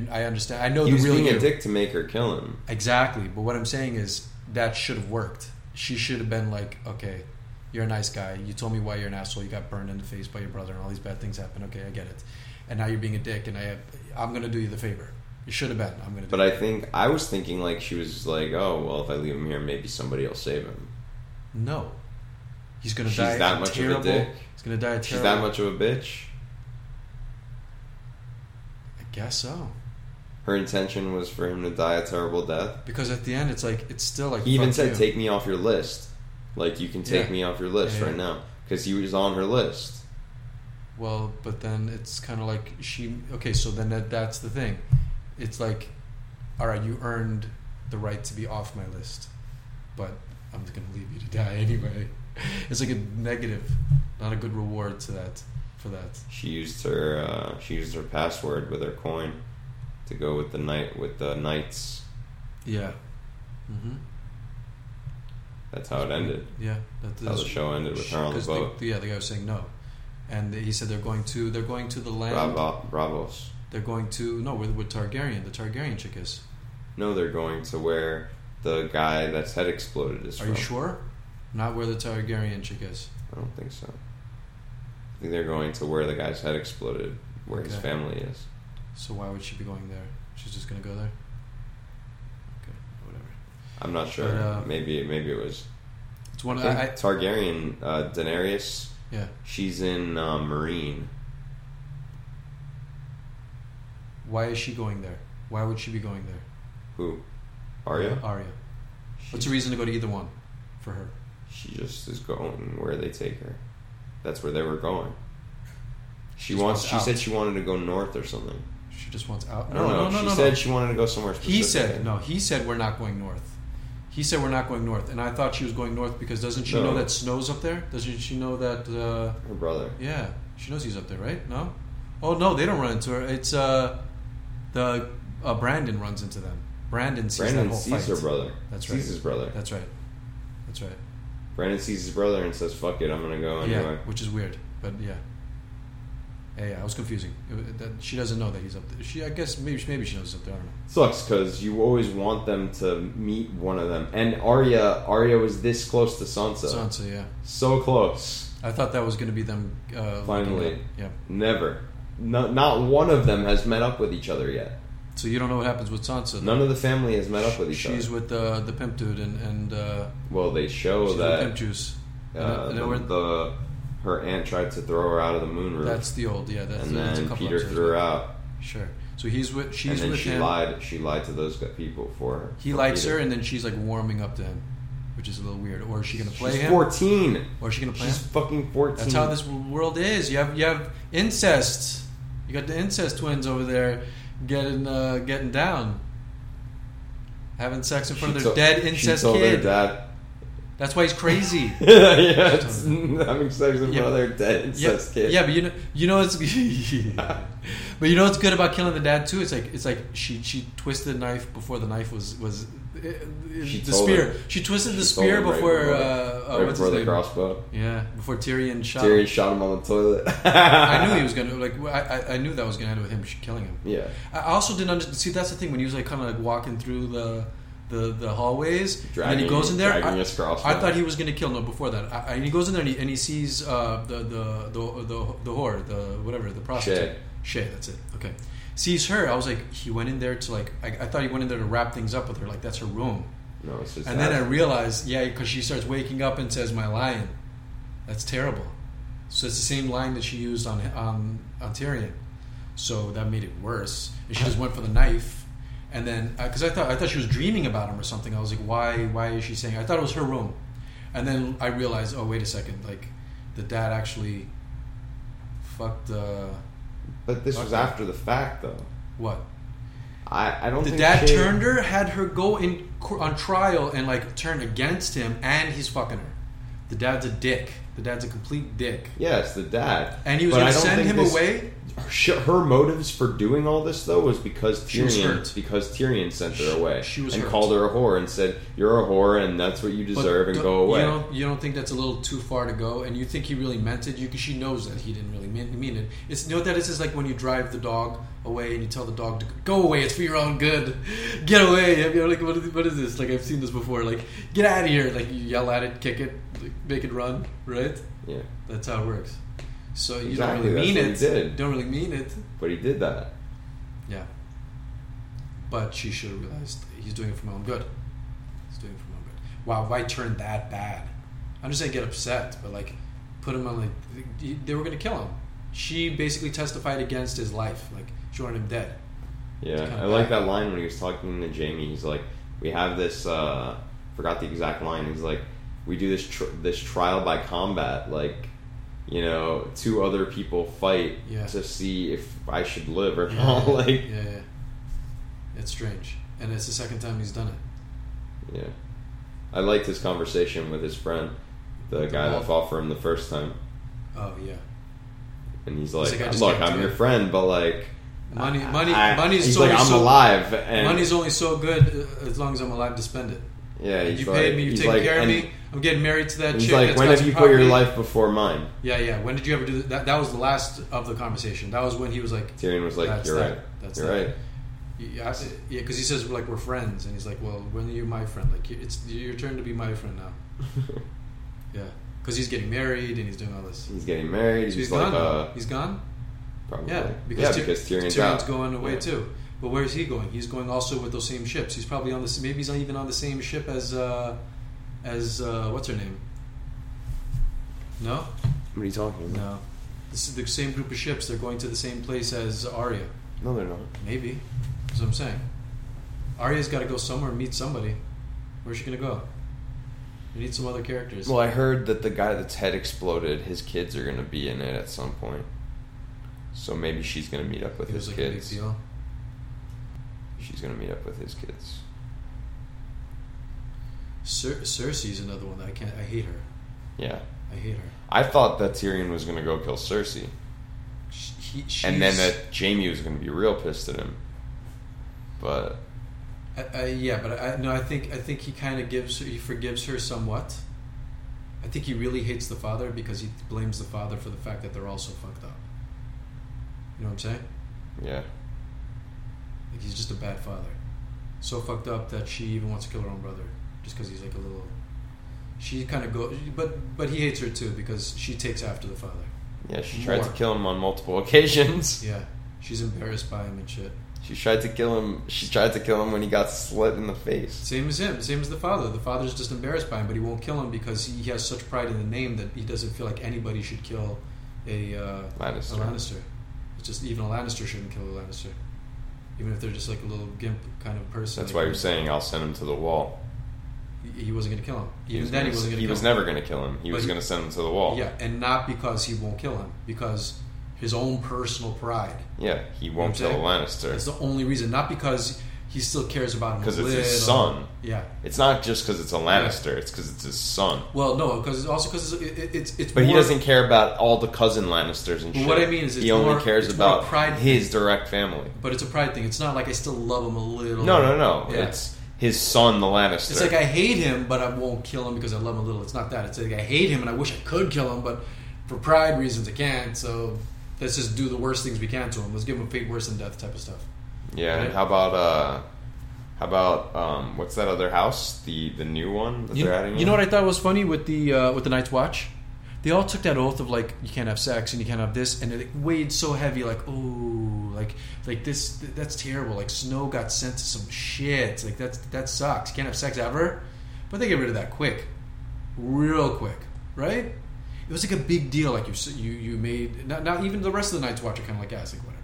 you, I understand. I know He the was real being you. a dick to make her kill him. Exactly, but what I'm saying is that should have worked. She should have been like, okay, you're a nice guy. You told me why you're an asshole. You got burned in the face by your brother, and all these bad things happen. Okay, I get it. And now you're being a dick, and I have, I'm going to do you the favor. You should have been. I'm to. But I think I was thinking like she was like, oh well, if I leave him here, maybe somebody will save him. no. He's going to She's die. that much of a dick? He's going to die. A She's that much of a bitch. I guess so. Her intention was for him to die a terrible death. Because at the end, it's like it's still like He even said, you. "Take me off your list." Like you can take Yeah. me off your list Yeah, right yeah. now because he was on her list. Well, but then it's kind of like she. Okay, so then that, that's the thing. It's like, all right, you earned the right to be off my list, but I'm just gonna leave you to die anyway. It's like a negative, not a good reward to that for that. She used her uh, she used her password with her coin to go with the night with the knights. Yeah. Mm-hmm. That's how it ended. Yeah. That, That's how the show ended with her on the boat. yeah, the guy was saying no, and he said they're going to they're going to the land. Bravo, Braavos. They're going to no with with Targaryen. The Targaryen chick is. No, they're going to where the guy that's head exploded is Are from. you sure? Not where the Targaryen chick is. I don't think so. They're going to where the guy's head exploded, where his family is. So why would she be going there? She's just gonna go there. Okay, whatever. I'm not sure. But, uh, maybe maybe it was. It's one. I I, I, Targaryen, uh, Daenerys. yeah. She's in uh, Meereen. Why is she going there? Why would she be going there? Who? Arya. Arya. She, What's the reason to go to either one for her? She just is going where they take her. That's where they were going. She She wants. She out. said she wanted to go north or something. She just wants out. I don't know. she said she wanted to go somewhere. Specific. He said no. He said we're not going north. He said we're not going north, and I thought she was going north because doesn't she No. know that Snow's up there? Doesn't she know that? Uh, her brother. yeah, she knows he's up there, right? No. Oh no, they don't run into her. It's uh, the uh, Brandon runs into them. Brandon sees that Brandon whole sees fight. her brother. That's right. sees his brother. That's right. That's right. Brandon sees his brother and says, "Fuck it, I'm gonna go anyway." Yeah, anyway." which is weird, but yeah. Yeah, yeah, I was confusing. It, that, she doesn't know that he's up there. She, I guess, maybe, maybe she knows he's up there. I don't know. Sucks because you always want them to meet one of them. And Arya, Arya was this close to Sansa. Sansa, yeah. So close. I thought that was going to be them. Uh, Finally. yeah. Never. No, not one of them has met up with each other yet. So you don't know what happens with Sansa. None of the family has met up with each She's other. She's with uh, the pimp dude, and and uh, Well, they show that. with pimp juice. And, uh, and the, we're- the her aunt tried to throw her out of the moon roof, that's the old, yeah. That's and that's a then couple Petyr threw her out. Sure. So he's with she's and then with she him. lied. She lied to those people for her. He for likes Petyr. her, and then she's like warming up to him, which is a little weird. Or is she going to play She's him? fourteen. Or is she going to play She's him? fucking fourteen. That's how this world is. You have you have incest. You got the incest twins over there getting uh, getting down, having sex in front of their dead she incest kid. Dad. That's why he's crazy. yeah, it's having sex in Yeah. front of their dead yeah, incest kid. yeah, but you know, you know what's, but you know what's good about killing the dad too. It's like it's like she she twisted the knife before the knife was was She the spear. her. She twisted the She told spear him right before before- uh, uh, right what's before the name? crossbow. Yeah, before Tyrion shot. Tyrion him. shot him on the toilet. I knew he was gonna like. I, I- knew that was gonna end with him killing him. Yeah. I also didn't understand. See, that's the thing when he was like kind of like walking through the the the hallways. and then he goes in there. dragging I, I thought he was gonna kill. No, before that, I, and he goes in there and he, and he sees uh, the, the the the the whore, the whatever, the prostitute. Shae, that's it. Okay, sees her. I was like, he went in there to like. I, I thought he went in there to wrap things up with her. Like that's her room. No, it's just And then I realized, yeah, because she starts waking up and says, "My lion." That's terrible. So it's the same line that she used on on on Tyrion. So that made it worse. And she just went for the knife, and then because I thought I thought she was dreaming about him or something. I was like, why why is she saying? I thought it was her room, and then I realized, oh wait a second, like the dad actually fucked uh, But this was after the fact, though. what I, I don't the dad Shae- turned her, had her go in on trial and like turn against him, and he's fucking her. The dad's a dick. The dad's a complete dick. Yes, the dad. And he was But going I to don't send him this- away. Her, her motives for doing all this though was because was Tyrion hurt. because Tyrion sent her away she was and hurt. called her a whore and said you're a whore and that's what you deserve and go away. You don't, you don't think that's a little too far to go, and you think he really meant it? You, cause she knows that he didn't really mean, mean it. It's you know what that is? Is like when you drive the dog away and you tell the dog to go away. It's for your own good. Get away. You know, like what is, what is this? Like I've seen this before. Like get out of here. Like you yell at it, kick it, make it run. Right? yeah, That's how it works. So you Exactly, don't really mean it. did. Don't really mean it. but he did that. Yeah. But she should have realized he's doing it for my own good. He's doing it for my own good. Wow, why turn that bad? I'm just saying get upset, but like put him on like they were gonna kill him. She basically testified against his life. Like she wanted him dead. Yeah, I like bad. that line when he was talking to Jaime. He's like, "We have this." uh Forgot the exact line. He's like, "We do this tr- this trial by combat. Like, you know, two other people fight Yeah. to see if I should live or not." yeah, like, yeah, yeah. It's strange, and it's the second time he's done it. yeah. I liked his conversation with his friend, the guy that fought for him the first time, Oh yeah, and he's He's like, like, "Look, I'm your it." friend, but like." money, money, I- money's He's like, I'm so, alive, and Money's only so good uh, as long as I'm alive to spend it. yeah, he's you like, paid me, you take like- care of me. I'm getting married to that He's chick. like, when have you put your life before mine? Yeah, yeah. When did you ever do that? That was the last of the conversation. That was when he was like, Tyrion was like, That's "You're that. right. That's You're that. right." yeah, yeah, because he says like we're friends, and he's like, well, when are you my friend? Like it's your turn to be my friend now. Yeah, because he's getting married and he's doing all this. He's getting married. So he's, he's like, gone. uh, he's gone. probably. Yeah, yeah, because, Ty- because Tyrion's Tyrion's going away Yeah. too. But where's he going? He's going also with those same ships. He's probably on the maybe he's not even on the same ship as uh, as uh, what's her name? No, What are you talking about? no. This is the same group of ships. They're going to the same place as Arya. No, they're not. Maybe. That's what I'm saying. Arya's got to go somewhere and meet somebody. Where's she going to go? We need some other characters. Well, I heard that the guy that's head exploded, his kids are going to be in it at some point. So maybe she's going to meet up with it his was like a big kids. deal. She's going to meet up with his kids. Cer- Cersei's another one that I can't. I hate her. Yeah. I hate her. I thought that Tyrion was going to go kill Cersei. She, he, And then that Jaime was going to be real pissed at him. But I, I, yeah, but I no, I think I think he kind of gives her, he forgives her somewhat. I think he really hates the father because he blames the father for the fact that they're all so fucked up. You know what I'm saying? yeah. Like he's just a bad father, so fucked up that she even wants to kill her own brother just because he's like a little. She kind of go, but but he hates her too because she takes after the father. Yeah, she tried to kill him on multiple occasions. Yeah, she's embarrassed by him and shit. She tried to kill him. She tried to kill him when he got slit in the face. Same as him, same as the father. The father's just embarrassed by him, but he won't kill him because he has such pride in the name that he doesn't feel like anybody should kill a, uh, Lannister. a Lannister. It's just even a Lannister shouldn't kill a Lannister, even if they're just like a little gimp kind of person. That's like why you're saying I'll send him to the wall. He, he wasn't going to kill him. He Even was, then, gonna, he wasn't going to. he was never going to kill him. He But was going to send him to the wall. Yeah, and not because he won't kill him, because his own personal pride. Yeah, he won't You know kill? Lannister. That's the only reason. Not because he still cares about him. Because it's his son. Yeah. It's not just because it's a Lannister. It's because it's his son. Well, no, because also because it's, it, it's it's. But he doesn't care about all the cousin Lannisters and shit. what I mean is it's he only more- cares it's about pride his direct family. But it's a pride thing. It's not like I still love him a little. No, no, no. Yeah. It's his son, the Lannister. It's like I hate him, but I won't kill him because I love him a little. It's not that. It's like I hate him and I wish I could kill him, but for pride reasons I can't. So let's just do the worst things we can to him. Let's give him a fate worse than death type of stuff. yeah. And how about uh, How about um, what's that other house? The the new one that You, they're adding. you know what I thought was funny with the uh, with the Night's Watch? They all took that oath of like you can't have sex and you can't have this, and it weighed so heavy. Like oh, like like this that's terrible. Like Snow got sent to some shit. Like that's that sucks. You can't have sex ever. But they get rid of that quick, real quick, right? It was like a big deal. Like you you you made not, not even the rest of the Night's Watch are kind of like it's like whatever.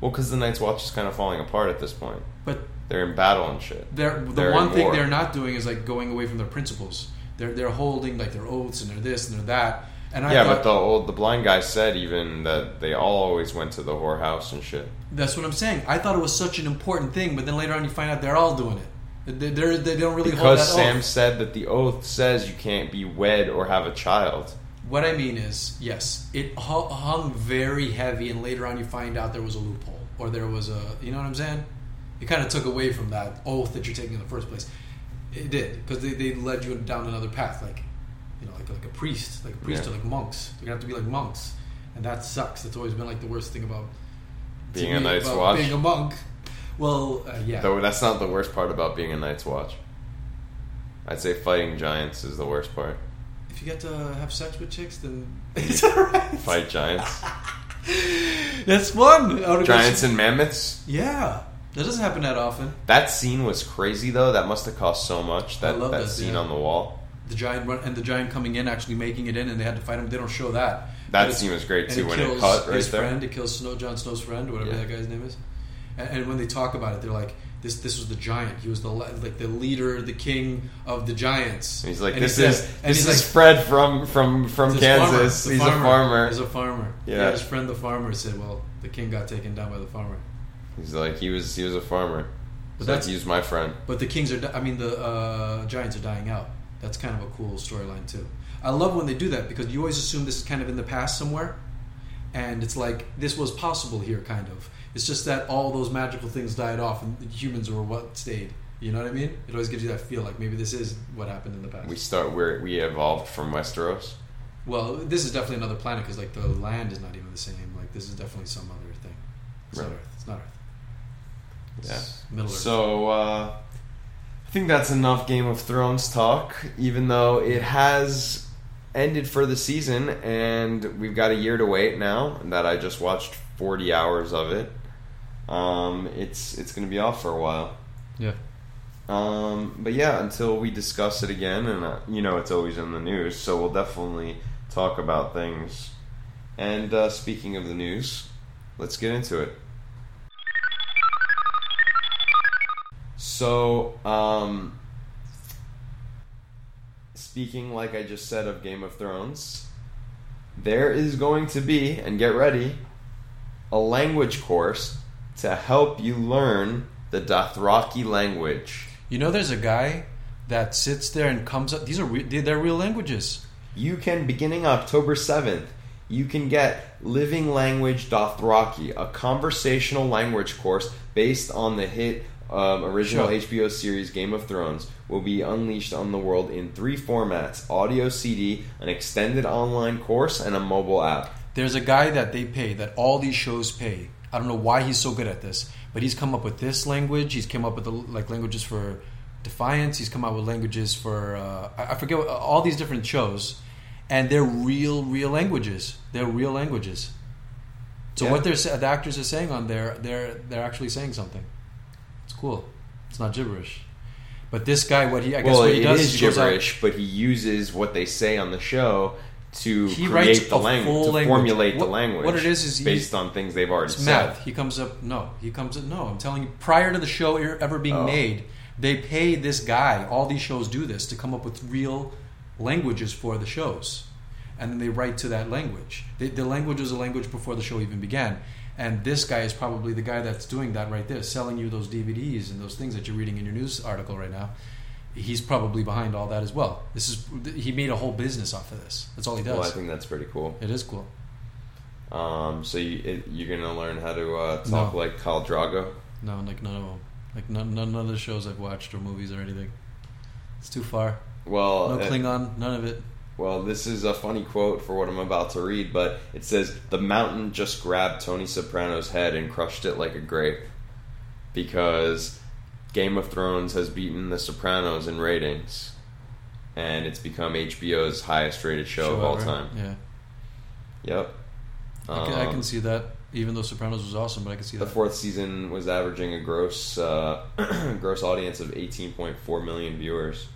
Well, because the Night's Watch is kind of falling apart at this point. But They're in battle and shit. they're the They're one thing war. they're not doing is like going away from their principles. They're they're holding like their oaths and they're this and they're that. And I yeah, thought, but the old the blind guy said even that they all always went to the whorehouse and shit. That's what I'm saying. I thought it was such an important thing, but then later on you find out they're all doing it. They, they're, they don't really hold Because Sam oath. said that the oath says you can't be wed or have a child. What I mean is, yes, it hung very heavy, and later on you find out there was a loophole, or there was a, you know what I'm saying? It kind of took away from that oath that you're taking in the first place. It did because they, they led you down another path, like you know, like like a priest, like a priest Yeah. or like monks. You're gonna have to be like monks, and that sucks. That's always been like the worst thing about Being a Night's Watch? being a monk. Well, uh, yeah. Though that's not the worst part about being a Night's Watch. I'd say fighting giants is the worst part. If you get to have sex with chicks, then it's alright. Fight giants, That's fun. I would go giants and mammoths. yeah, that doesn't happen that often. That scene was crazy though. That must have cost so much. I That love that, that, scene yeah. on the wall. The giant run, and the giant coming in, actually making it in, and they had to fight him. They don't show that. That scene was great too when it cut right his there. friend. It kills Snow, Jon Snow's friend, whatever Yeah. that guy's name is. And, and when they talk about it, they're like, "This, this was the giant. He was the like the leader, the king of the giants." And he's like, And he "This said- is and this is like, Fred from from from farmer. Kansas. The He's a farmer." He's a farmer. Yeah. Yeah. His friend, the farmer, said, "Well, the king got taken down by the farmer." He's like he was he was a farmer. But like that's- he's my friend. But the kings are, I mean, the uh, giants are dying out. That's kind of a cool storyline too. I love when they do that because you always assume this is kind of in the past somewhere, and it's like this was possible here, kind of. It's just that all those magical things died off, and the humans were what stayed. You know what I mean? It always gives you that feel like maybe this is what happened in the past. We start where we evolved from Westeros. well, this is definitely another planet because like the land is not even the same. Like this is definitely some other thing. It's not Earth. It's not Earth. It's Yeah. Middle Earth. So uh, I think that's enough Game of Thrones talk. Even though it has ended for the season, and we've got a year to wait now. That I just watched forty hours of it. Um, it's it's going to be off for a while. yeah. Um, but yeah, until we discuss it again, and uh, you know it's always in the news, so we'll definitely talk about things. And uh, speaking of the news, let's get into it. So, um, speaking like I just said of Game of Thrones, there is going to be, and get ready, a language course to help you learn the Dothraki language. You know, there's a guy that sits there and comes up. These are re- they're real languages. You can, beginning October 7th, you can get Living Language Dothraki, a conversational language course based on the hit um, original Sure. HBO series Game of Thrones, will be unleashed on the world in three formats audio CD, an extended online course, and a mobile app. There's a guy that they pay that all these shows pay. I don't know why he's so good at this, but he's come up with this language. He's come up with the, like languages for Defiance. He's come up with languages for uh, I forget what, all these different shows, and they're real, real languages. They're real languages. So Yeah. what they're the actors are saying on there, they're they're actually saying something. Cool. It's not gibberish. But this guy, what he I guess well, what he it does is he goes out- gibberish, but he uses what they say on the show to He create the a language, full to language. formulate the What- language. what it is is he's- based on things they've already It's said. math. He comes up. No, he comes up. No, I'm telling you. Prior to the show e- ever being Oh. made, they pay this guy. All these shows do this to come up with real languages for the shows, and then they write to that language. The, the language was a language before the show even began, and this guy is probably the guy that's doing that right there, selling you those DVDs and those things that you're reading in your news article right now. He's probably behind all that as well. This is he made a whole business off of this. That's all he does. Well, I think that's pretty cool. it is cool. Um, so you, it, you're gonna learn how to uh, talk No. like Khal Drogo. No, like none of them. Like none, none of the shows I've watched or movies or anything. It's too far. Well, No uh, Klingon, none of it. Well, this is a funny quote for what I'm about to read, but it says the mountain just grabbed Tony Soprano's head and crushed it like a grape because Game of Thrones has beaten The Sopranos in ratings, and it's become HBO's highest rated show, of all time. Yeah, Yep. I, can, I Um, can see that. Even though Sopranos was awesome, but I can see that. The fourth season was averaging a gross uh, gross audience of 18.4 million viewers.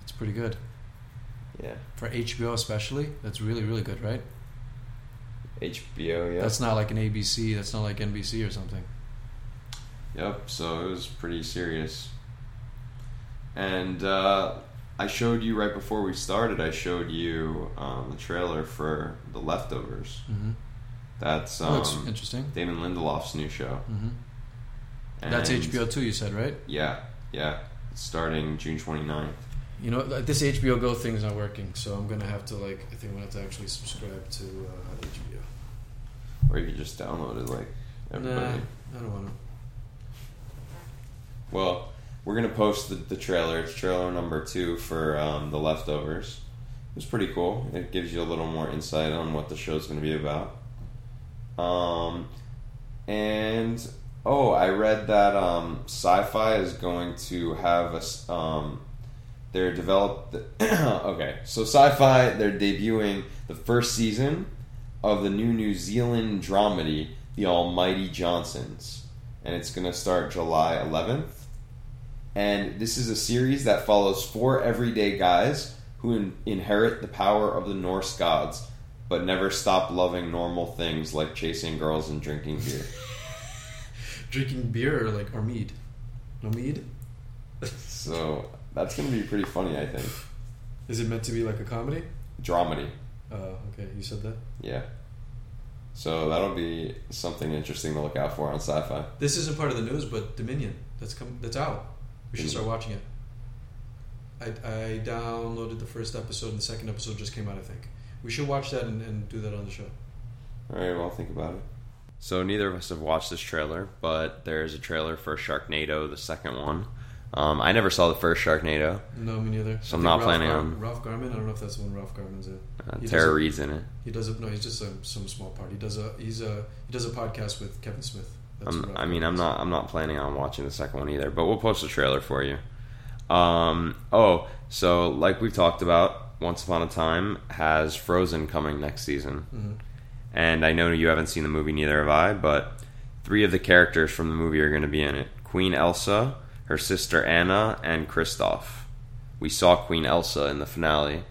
That's pretty good Yeah, for HBO, especially. That's really really good, right? HBO. Yeah. That's not like an ABC. That's not like NBC or something. Yep. So it was pretty serious. And uh, I showed you right before we started. I showed you um, the trailer for The Leftovers. Mm-hmm. That's Oh, looks um, interesting. Damon Lindelof's new show. hmm That's HBO too. You said right? Yeah, yeah. It's starting June 29th. You know like, this HBO Go thing is not working, so I'm gonna have to like I think I'm gonna have to actually subscribe to uh, HBO. Or you could just download it like everybody. Nah, I don't want to. Well, we're gonna post the, the trailer. It's trailer number two for um, the leftovers. It's pretty cool. It gives you a little more insight on what the show's gonna be about. Um, and oh, I read that um, Sci-Fi is going to have a um, they're developed. okay, so Sci-Fi they're debuting the first season of the new New Zealand dramedy, The Almighty Johnsons, and it's going to start July 11th. And this is a series that follows four everyday guys who in- inherit the power of the Norse gods, but never stop loving normal things like chasing girls and drinking beer. Drinking beer or like or mead? No mead. so that's going to be pretty funny, I think. Is it meant to be like a comedy? Dramedy. Oh, okay. You said that. Yeah. So that'll be something interesting to look out for on sci-fi. This isn't part of the news, but Dominion. That's come. That's out. We should Mhm. start watching it. I, I downloaded the first episode, and the second episode just came out. I think we should watch that and, and do that on the show. All right, well, I'll think about it. So neither of us have watched this trailer, but there is a trailer for Sharknado, the second one. Um, I never saw the first Sharknado. No, me neither. So I'm not Ralph planning Gar- on- Ralph Garman. I don't know if that's the one Ralph Garman's in. Uh, Tara Reid's in it. He does a no. He's just a, some small part. He does a. He's a. He does a podcast with Kevin Smith. That's I mean, I'm not. I'm not planning on watching the second one either. But we'll post a trailer for you. Um, oh, so like we've talked about, Once Upon a Time has Frozen coming next season, Mhm. and I know you haven't seen the movie, neither have I. But three of the characters from the movie are going to be in it: Queen Elsa, her sister Anna, and Kristoff. We saw Queen Elsa in the finale,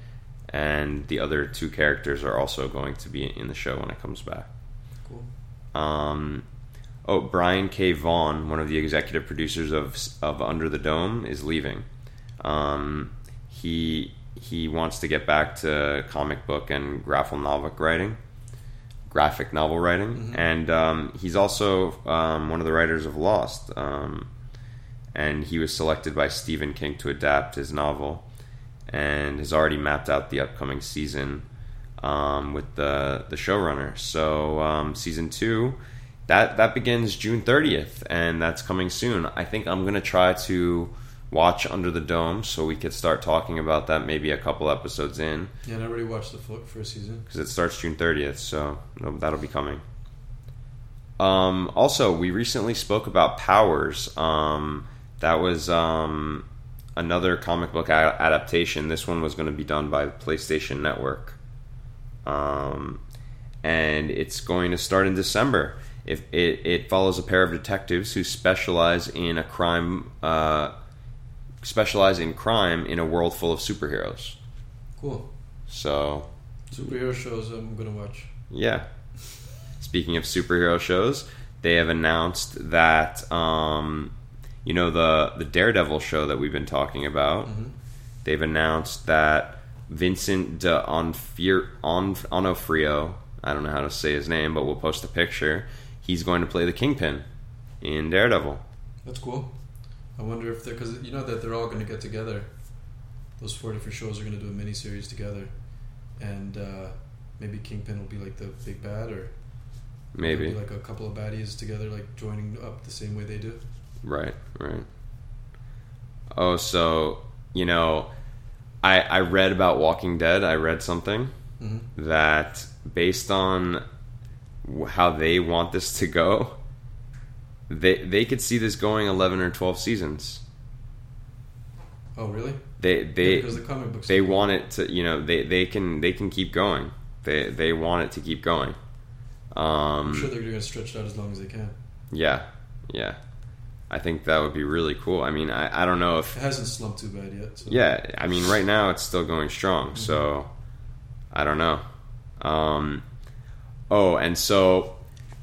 and the other two characters are also going to be in the show when it comes back. Cool. Um, oh, Brian K. Vaughan, one of the executive producers of of Under the Dome, is leaving. Um, he he wants to get back to comic book and graphic novel writing, graphic novel writing, and um, he's also um, one of the writers of Lost. Um, and he was selected by Stephen King to adapt his novel, and has already mapped out the upcoming season um, with the the showrunner. So um, season two, that that begins June thirtieth, and that's coming soon. I think I'm gonna try to watch Under the Dome so we could start talking about that maybe a couple episodes in Yeah, and I already watched the first season. because it starts June thirtieth. So that'll be coming. Um, also, we recently spoke about Powers. Um, that was um, another comic book adaptation. This one was going to be done by the PlayStation Network, um, and it's going to start in December. If it, it follows a pair of detectives who specialize in a crime, uh, specialize in crime in a world full of superheroes. Cool. So Superhero shows I'm gonna watch. yeah. Speaking of superhero shows, they have announced that um, you know the the Daredevil show that we've been talking about. They've announced that Vincent de On Onofrio, I don't know how to say his name, but we'll post a picture. He's going to play the Kingpin in Daredevil. That's cool. I wonder if they're because you know that they're all going to get together. Those four different shows are going to do a mini series together, and uh, maybe Kingpin will be like the big bad, or Maybe. like a couple of baddies together, like joining up the same way they do. Right, right. Oh, so you know, I I read about Walking Dead. I read something hmm that based on how they want this to go, they they could see this going eleven or twelve seasons. Oh, really? They Yeah, they because the comic books. they want it to you know they they can they can keep going. They they want it to keep going. Um, I'm sure they're going to stretch it out as long as they can. Yeah, yeah. I think that would be really cool. I mean, I, I don't know if It hasn't slumped too bad yet. So. yeah. I mean, right now it's still going strong. So I don't know. Um, oh, and so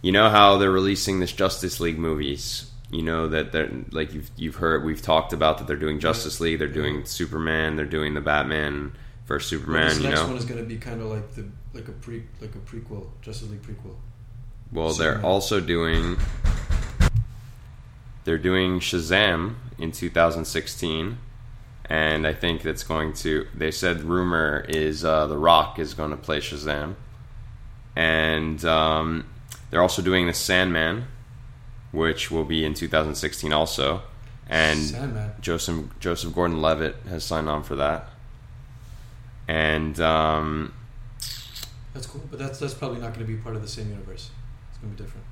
you know how they're releasing this Justice League movies. You know that they're like you've you've heard we've talked about that they're doing Justice League. They're doing Superman. They're doing the Batman versus Well, Superman. this You next know. one is going to be kind of like the like a pre like a prequel, Justice League prequel. Well, they're also doing they're doing Shazam in 2016, and I think that's going to. They said rumor is uh, The Rock is going to play Shazam, and um, they're also doing the Sandman, which will be in 2016 also, and Sandman. Joseph Joseph Gordon-Levitt has signed on for that, and um, That's cool, but that's that's probably not going to be part of the same universe. It's going to be different.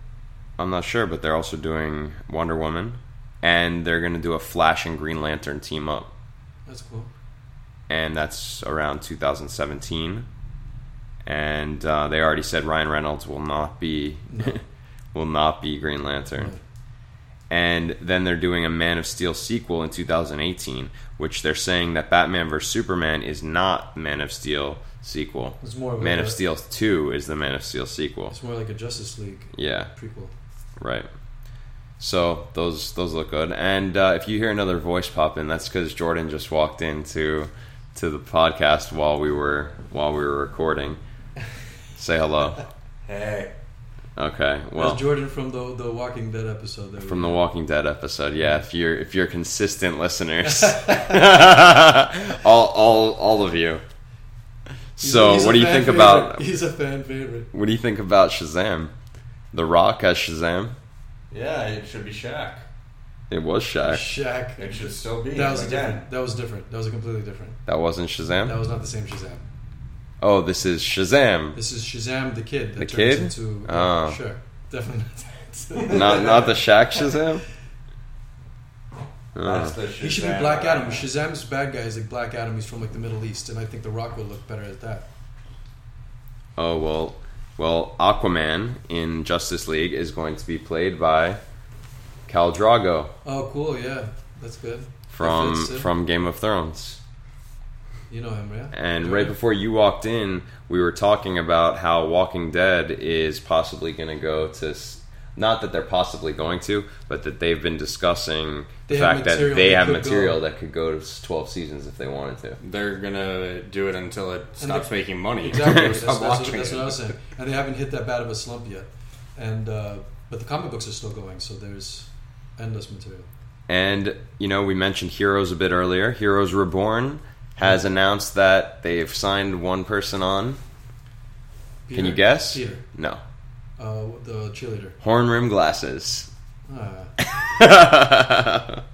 I'm not sure, but they're also doing Wonder Woman, and they're going to do a Flash and Green Lantern team up, That's cool. and that's around 2017. And uh, they already said Ryan Reynolds will not be No. will not be Green Lantern. No. And then they're doing a Man of Steel sequel in 2018, which they're saying that Batman vs Superman is not Man of Steel sequel. It's more of Man like of a- Steel 2 is the Man of Steel sequel. It's more like a Justice League Yeah. prequel. Right. So those those look good. And uh, if you hear another voice pop in, that's because Jordan just walked into to the podcast while we were while we were recording. Say hello. Hey. Okay. Well, That's Jordan from the the Walking Dead episode. From the Walking Dead episode, yeah. If you're if you're consistent listeners, all all all of you. He's- So, a what do you think favorite. about He's a fan favorite. what do you think about Shazam? The Rock as Shazam. Yeah, it should be Shaq. It was Shaq. Shaq. It should still be. That was again. different. That was different. That was completely different. That wasn't Shazam. That was not the same Shazam. Oh, this is Shazam. This is Shazam the kid. That The turns kid? Into, Oh. Sure. Definitely not. not not the Shaq Shazam. That's Oh. the He should be Black Adam. Batman. Shazam's bad guy is like Black Adam. He's from like the Middle East, and I think The Rock would look better at that. Oh well, well Aquaman in Justice League is going to be played by Khal Drogo Oh, cool. Yeah, that's good. from That from Game of Thrones. you know him, yeah. And right before you walked in, we were talking about how Walking Dead is possibly going to go to. S- Not that they're possibly going to, but that they've been discussing They the have fact that they have material go. that could go to twelve seasons if they wanted to. They're gonna do it until it stops they- making money. Exactly. that's, Stop that's, what, that's what I was saying. And they haven't hit that bad of a slump yet. And uh, but the comic books are still going, so there's endless material. And you know, we mentioned Heroes a bit earlier. Heroes Reborn has announced that they've signed one person on. Can you guess? Peter, No. Uh, the cheerleader. Horn rim glasses. Ah,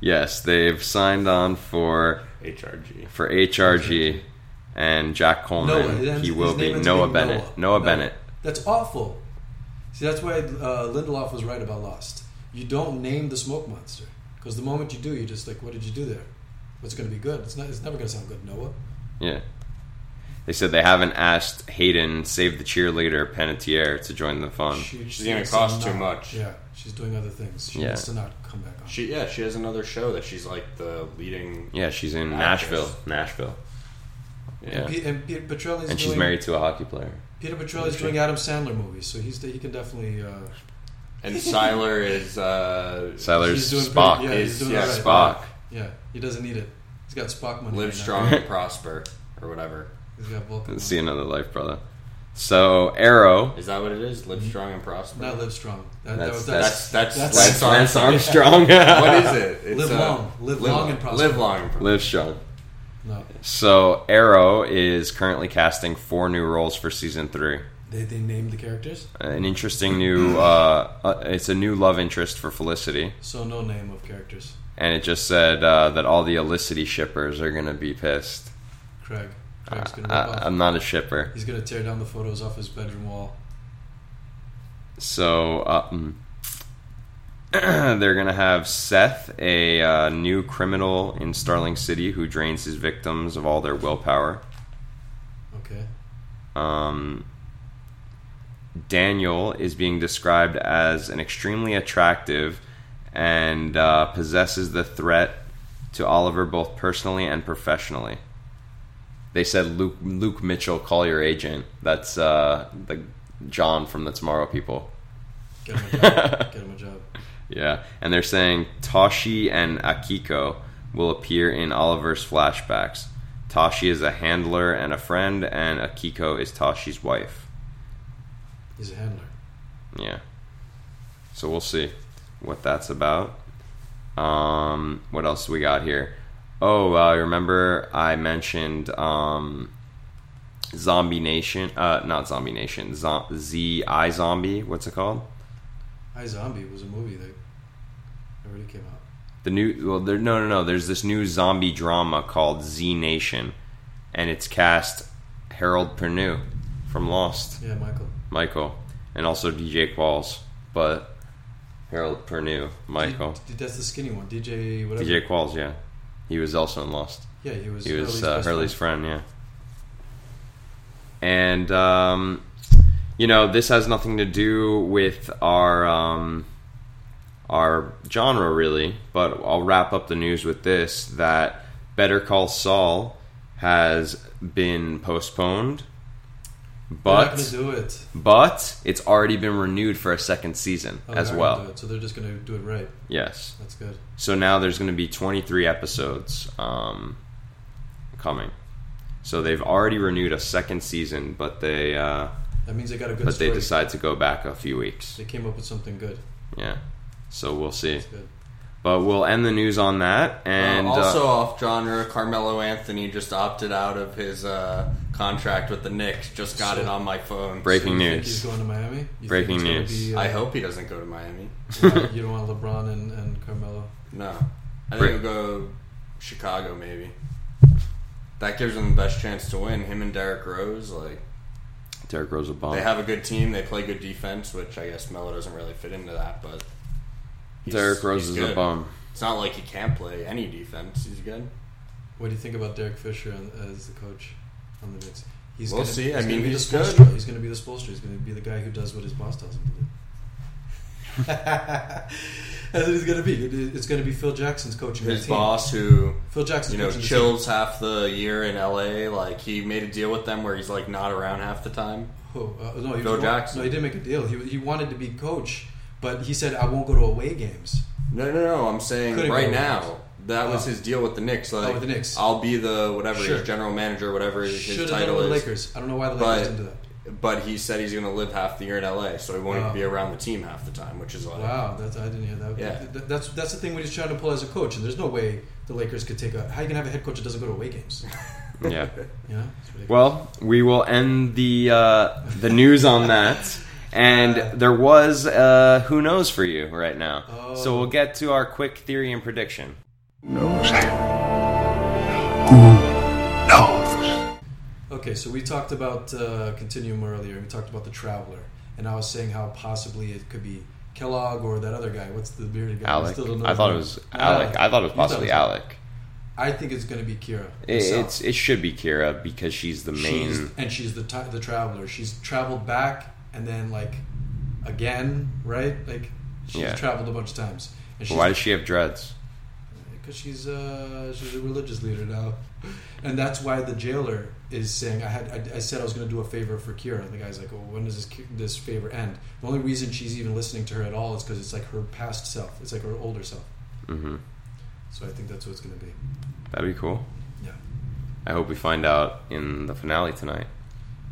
yes, they've signed on for HRG. for HRG and Jack Coleman. Noah. Ends- he will be Noah Bennett. Noah. Noah No. Bennett. That's awful. See, that's why uh, Lindelof was right about Lost. You don't name the smoke monster because the moment you do, you're just like, "What did you do there? What's going to be good? It's not. It's never going to sound good, Noah." Yeah. They said they haven't asked Hayden, save the cheerleader Panettiere, to join the fun. She, She's gonna cost too much. Yeah, she's doing other things. She Yeah. wants to not come back on. She yeah, she has another show that she's like the leading. Yeah, she's in Actress. Nashville. Nashville. and, Yeah. And Peter Petrelli's And she's doing, married to a hockey player. Peter Petrelli's doing Adam Sandler movies, so he's he can definitely. Uh, And Sylar is uh, Sylar's doing Spock. pretty- yeah, he's is doing yeah, alright. Spock. yeah, he doesn't need it. He's got Spock money. live right strong and prosper or whatever. He's got Vulcan. See another life, brother. So Arrow. Is that what it is? Live strong and prosper. Not live strong. That, that That's- was, that's that's, that's- Lance, Lance Armstrong. Armstrong. what is it? It's, Live uh, long. Live long and prosper. Live long and. Live strong. no. So Arrow is currently casting four new roles for season three. They they named the characters, An interesting new. Uh, uh, it's a new love interest for Felicity, so no name of characters. and it just said uh, that all the Olicity shippers are gonna be pissed. Craig. Gonna I. I'm not a shipper. He's gonna tear down the photos off his bedroom wall. So, mm, they're gonna have Seth, a uh, new criminal in Starling City, who drains his victims of all their willpower. Okay. Um, Daniel is being described as an extremely attractive and uh, possesses the threat to Oliver both personally and professionally. They said Luke Luke Mitchell, call your agent. That's uh, the John from the Tomorrow People. Get him a job. Get him a job. Yeah, and they're saying Toshi and Akiko will appear in Oliver's flashbacks. Toshi is a handler and a friend, and Akiko is Toshi's wife. He's a handler. Yeah. So we'll see what that's about. Um, what else we got here? Oh, uh, remember I mentioned um, Zombie Nation? Uh, not Zombie Nation. Zo- Z I Zombie. What's it called? I Zombie was a movie that already came out. The new well, there no no no. There's this new zombie drama called Z Nation, and it's cast Harold Perrineau from Lost, Yeah, Michael. Michael, and also DJ Qualls, but Harold Perrineau, Michael, D- that's the skinny one. DJ whatever. DJ Qualls, yeah, he was also in Lost. Yeah, he was. He was Hurley's uh, Hurley's friend. friend, yeah. And um, you know, this has nothing to do with our um, our genre really, but I'll wrap up the news with this: that Better Call Saul has been postponed, but do it but it's already been renewed for a second season Oh, as well. do it, so they're just gonna do it right. Yes. That's good. So now there's going to be 23 episodes um, coming. So they've already renewed a second season, but they uh, That means they got a good but story. they decide to go back a few weeks. They came up with something good. Yeah. So we'll see. That's good. But we'll end the news on that. And Uh, also uh, off genre, Carmelo Anthony just opted out of his uh, contract with the Knicks. Just got So- it on my phone. Breaking So you news. Think he's going to Miami. You Breaking he's gonna news. Be, uh, I hope he doesn't go to Miami. why- you don't want LeBron and, and Carmelo. No, I think he'll go Chicago maybe. That gives him the best chance to win. Him and Derrick Rose, like Derrick Rose a bomb. they have a good team. They play good defense, which I guess Melo doesn't really fit into that. But he's- Derrick Rose he's is a good. bum. It's not like he can't play any defense. He's good. What do you think about Derek Fisher as the coach on the Knicks? He's We'll gonna, see. He's I mean, be he's the good. He's going to be the Spoelstra. He's going to be the guy who does what his boss tells him to do. That's what he's going to be. It's going to be Phil Jackson's coaching His team. boss, who Phil Jackson, you know chills half the year in LA, like he made a deal with them where he's like not around half the time. Oh, uh, no, he Phil was, Jackson. No, he didn't make a deal. He, he wanted to be coach, but he said, "I won't go to away games." No, no, no. I'm saying Couldn't right now. That was Oh. his deal with the Knicks. Like, with the Knicks. I'll be the whatever Sure. his general manager, whatever his Should have title with is. the Lakers. I don't know why the But- Lakers didn't do that. But he said he's going to live half the year in LA, so he won't Wow. even be around the team half the time, which is like Wow, that's, I didn't hear that. Yeah. That's that's the thing when he's trying to pull as a coach, and there's no way the Lakers could take a. How you can have a head coach that doesn't go to away games? yeah. You know, It's ridiculous. Well, we will end the uh, the news on that. And there was uh, who knows for you right now. So we'll get to our quick theory and prediction. Knows? Who knows? Okay, so we talked about uh, Continuum earlier. We talked about the Traveler, and I was saying how possibly it could be Kellogg or that other guy. What's the bearded guy? Alec. still don't know I thought it was Not Alec. I thought it was possibly it was Alec. I think it's going to be Kiera. It, it's it should be Kiera because she's the main. She's, and she's the ti the traveler. She's traveled back and then like again, right? Like she's Yeah. traveled a bunch of times. And Why does she have dreads? Because she's uh, she's a religious leader now, and that's why the jailer is saying I had I, I said I was going to do a favor for Kiera. And the guy's like, well, when does this this favor end? The only reason she's even listening to her at all is because it's like her past self. It's like her older self. hmm So I think that's what it's going to be. That'd be cool. Yeah. I hope we find out in the finale tonight.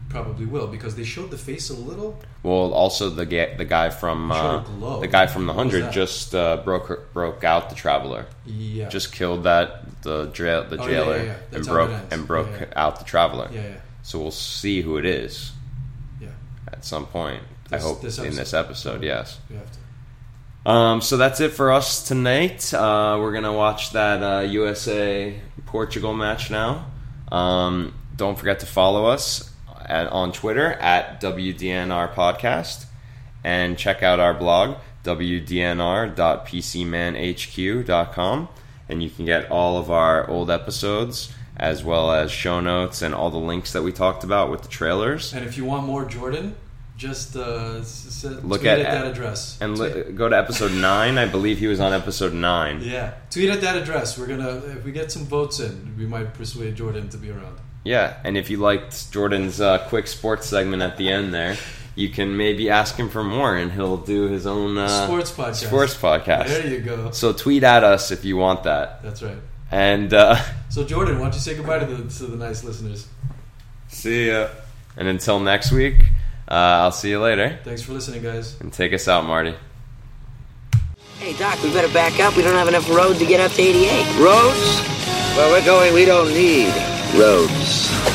Probably will because they showed the face a little. Well, also the ga- the guy from uh, the guy from the hundred just uh, broke broke out the traveler. Yeah. Just killed that the jail the Oh, yeah, jailer yeah, yeah. and broke and broke Yeah, yeah. out the traveler. yeah, yeah, So we'll see who it is yeah. at some point. I hope this in this episode. Yes. We have to. Um, so that's it for us tonight. Uh, we're gonna watch that uh, USA Portugal match now. Um, don't forget to follow us at, on Twitter at WDNR Podcast and check out our blog wdnr.pcmanhq.com, and you can get all of our old episodes as well as show notes and all the links that we talked about with the trailers. And if you want more Jordan, just uh, s- s- Look tweet at- at, that address. And li- go to episode nine. I believe he was on episode nine. yeah, tweet at that address. We're gonna if we get some votes in, we might persuade Jordan to be around. Yeah, and if you liked Jordan's uh, quick sports segment at the end there, you can maybe ask him for more, and he'll do his own uh, Sports podcast. Sports podcast. There you go. So tweet at us if you want that. That's right. And uh, So Jordan, why don't you say goodbye to the to the nice listeners? see ya. And until next week, uh, I'll see you later. Thanks for listening, guys. And take us out, Marty. Hey, Doc, we better back up. We don't have enough road to get up to 88. Roads? Well, we're going, we don't need roads.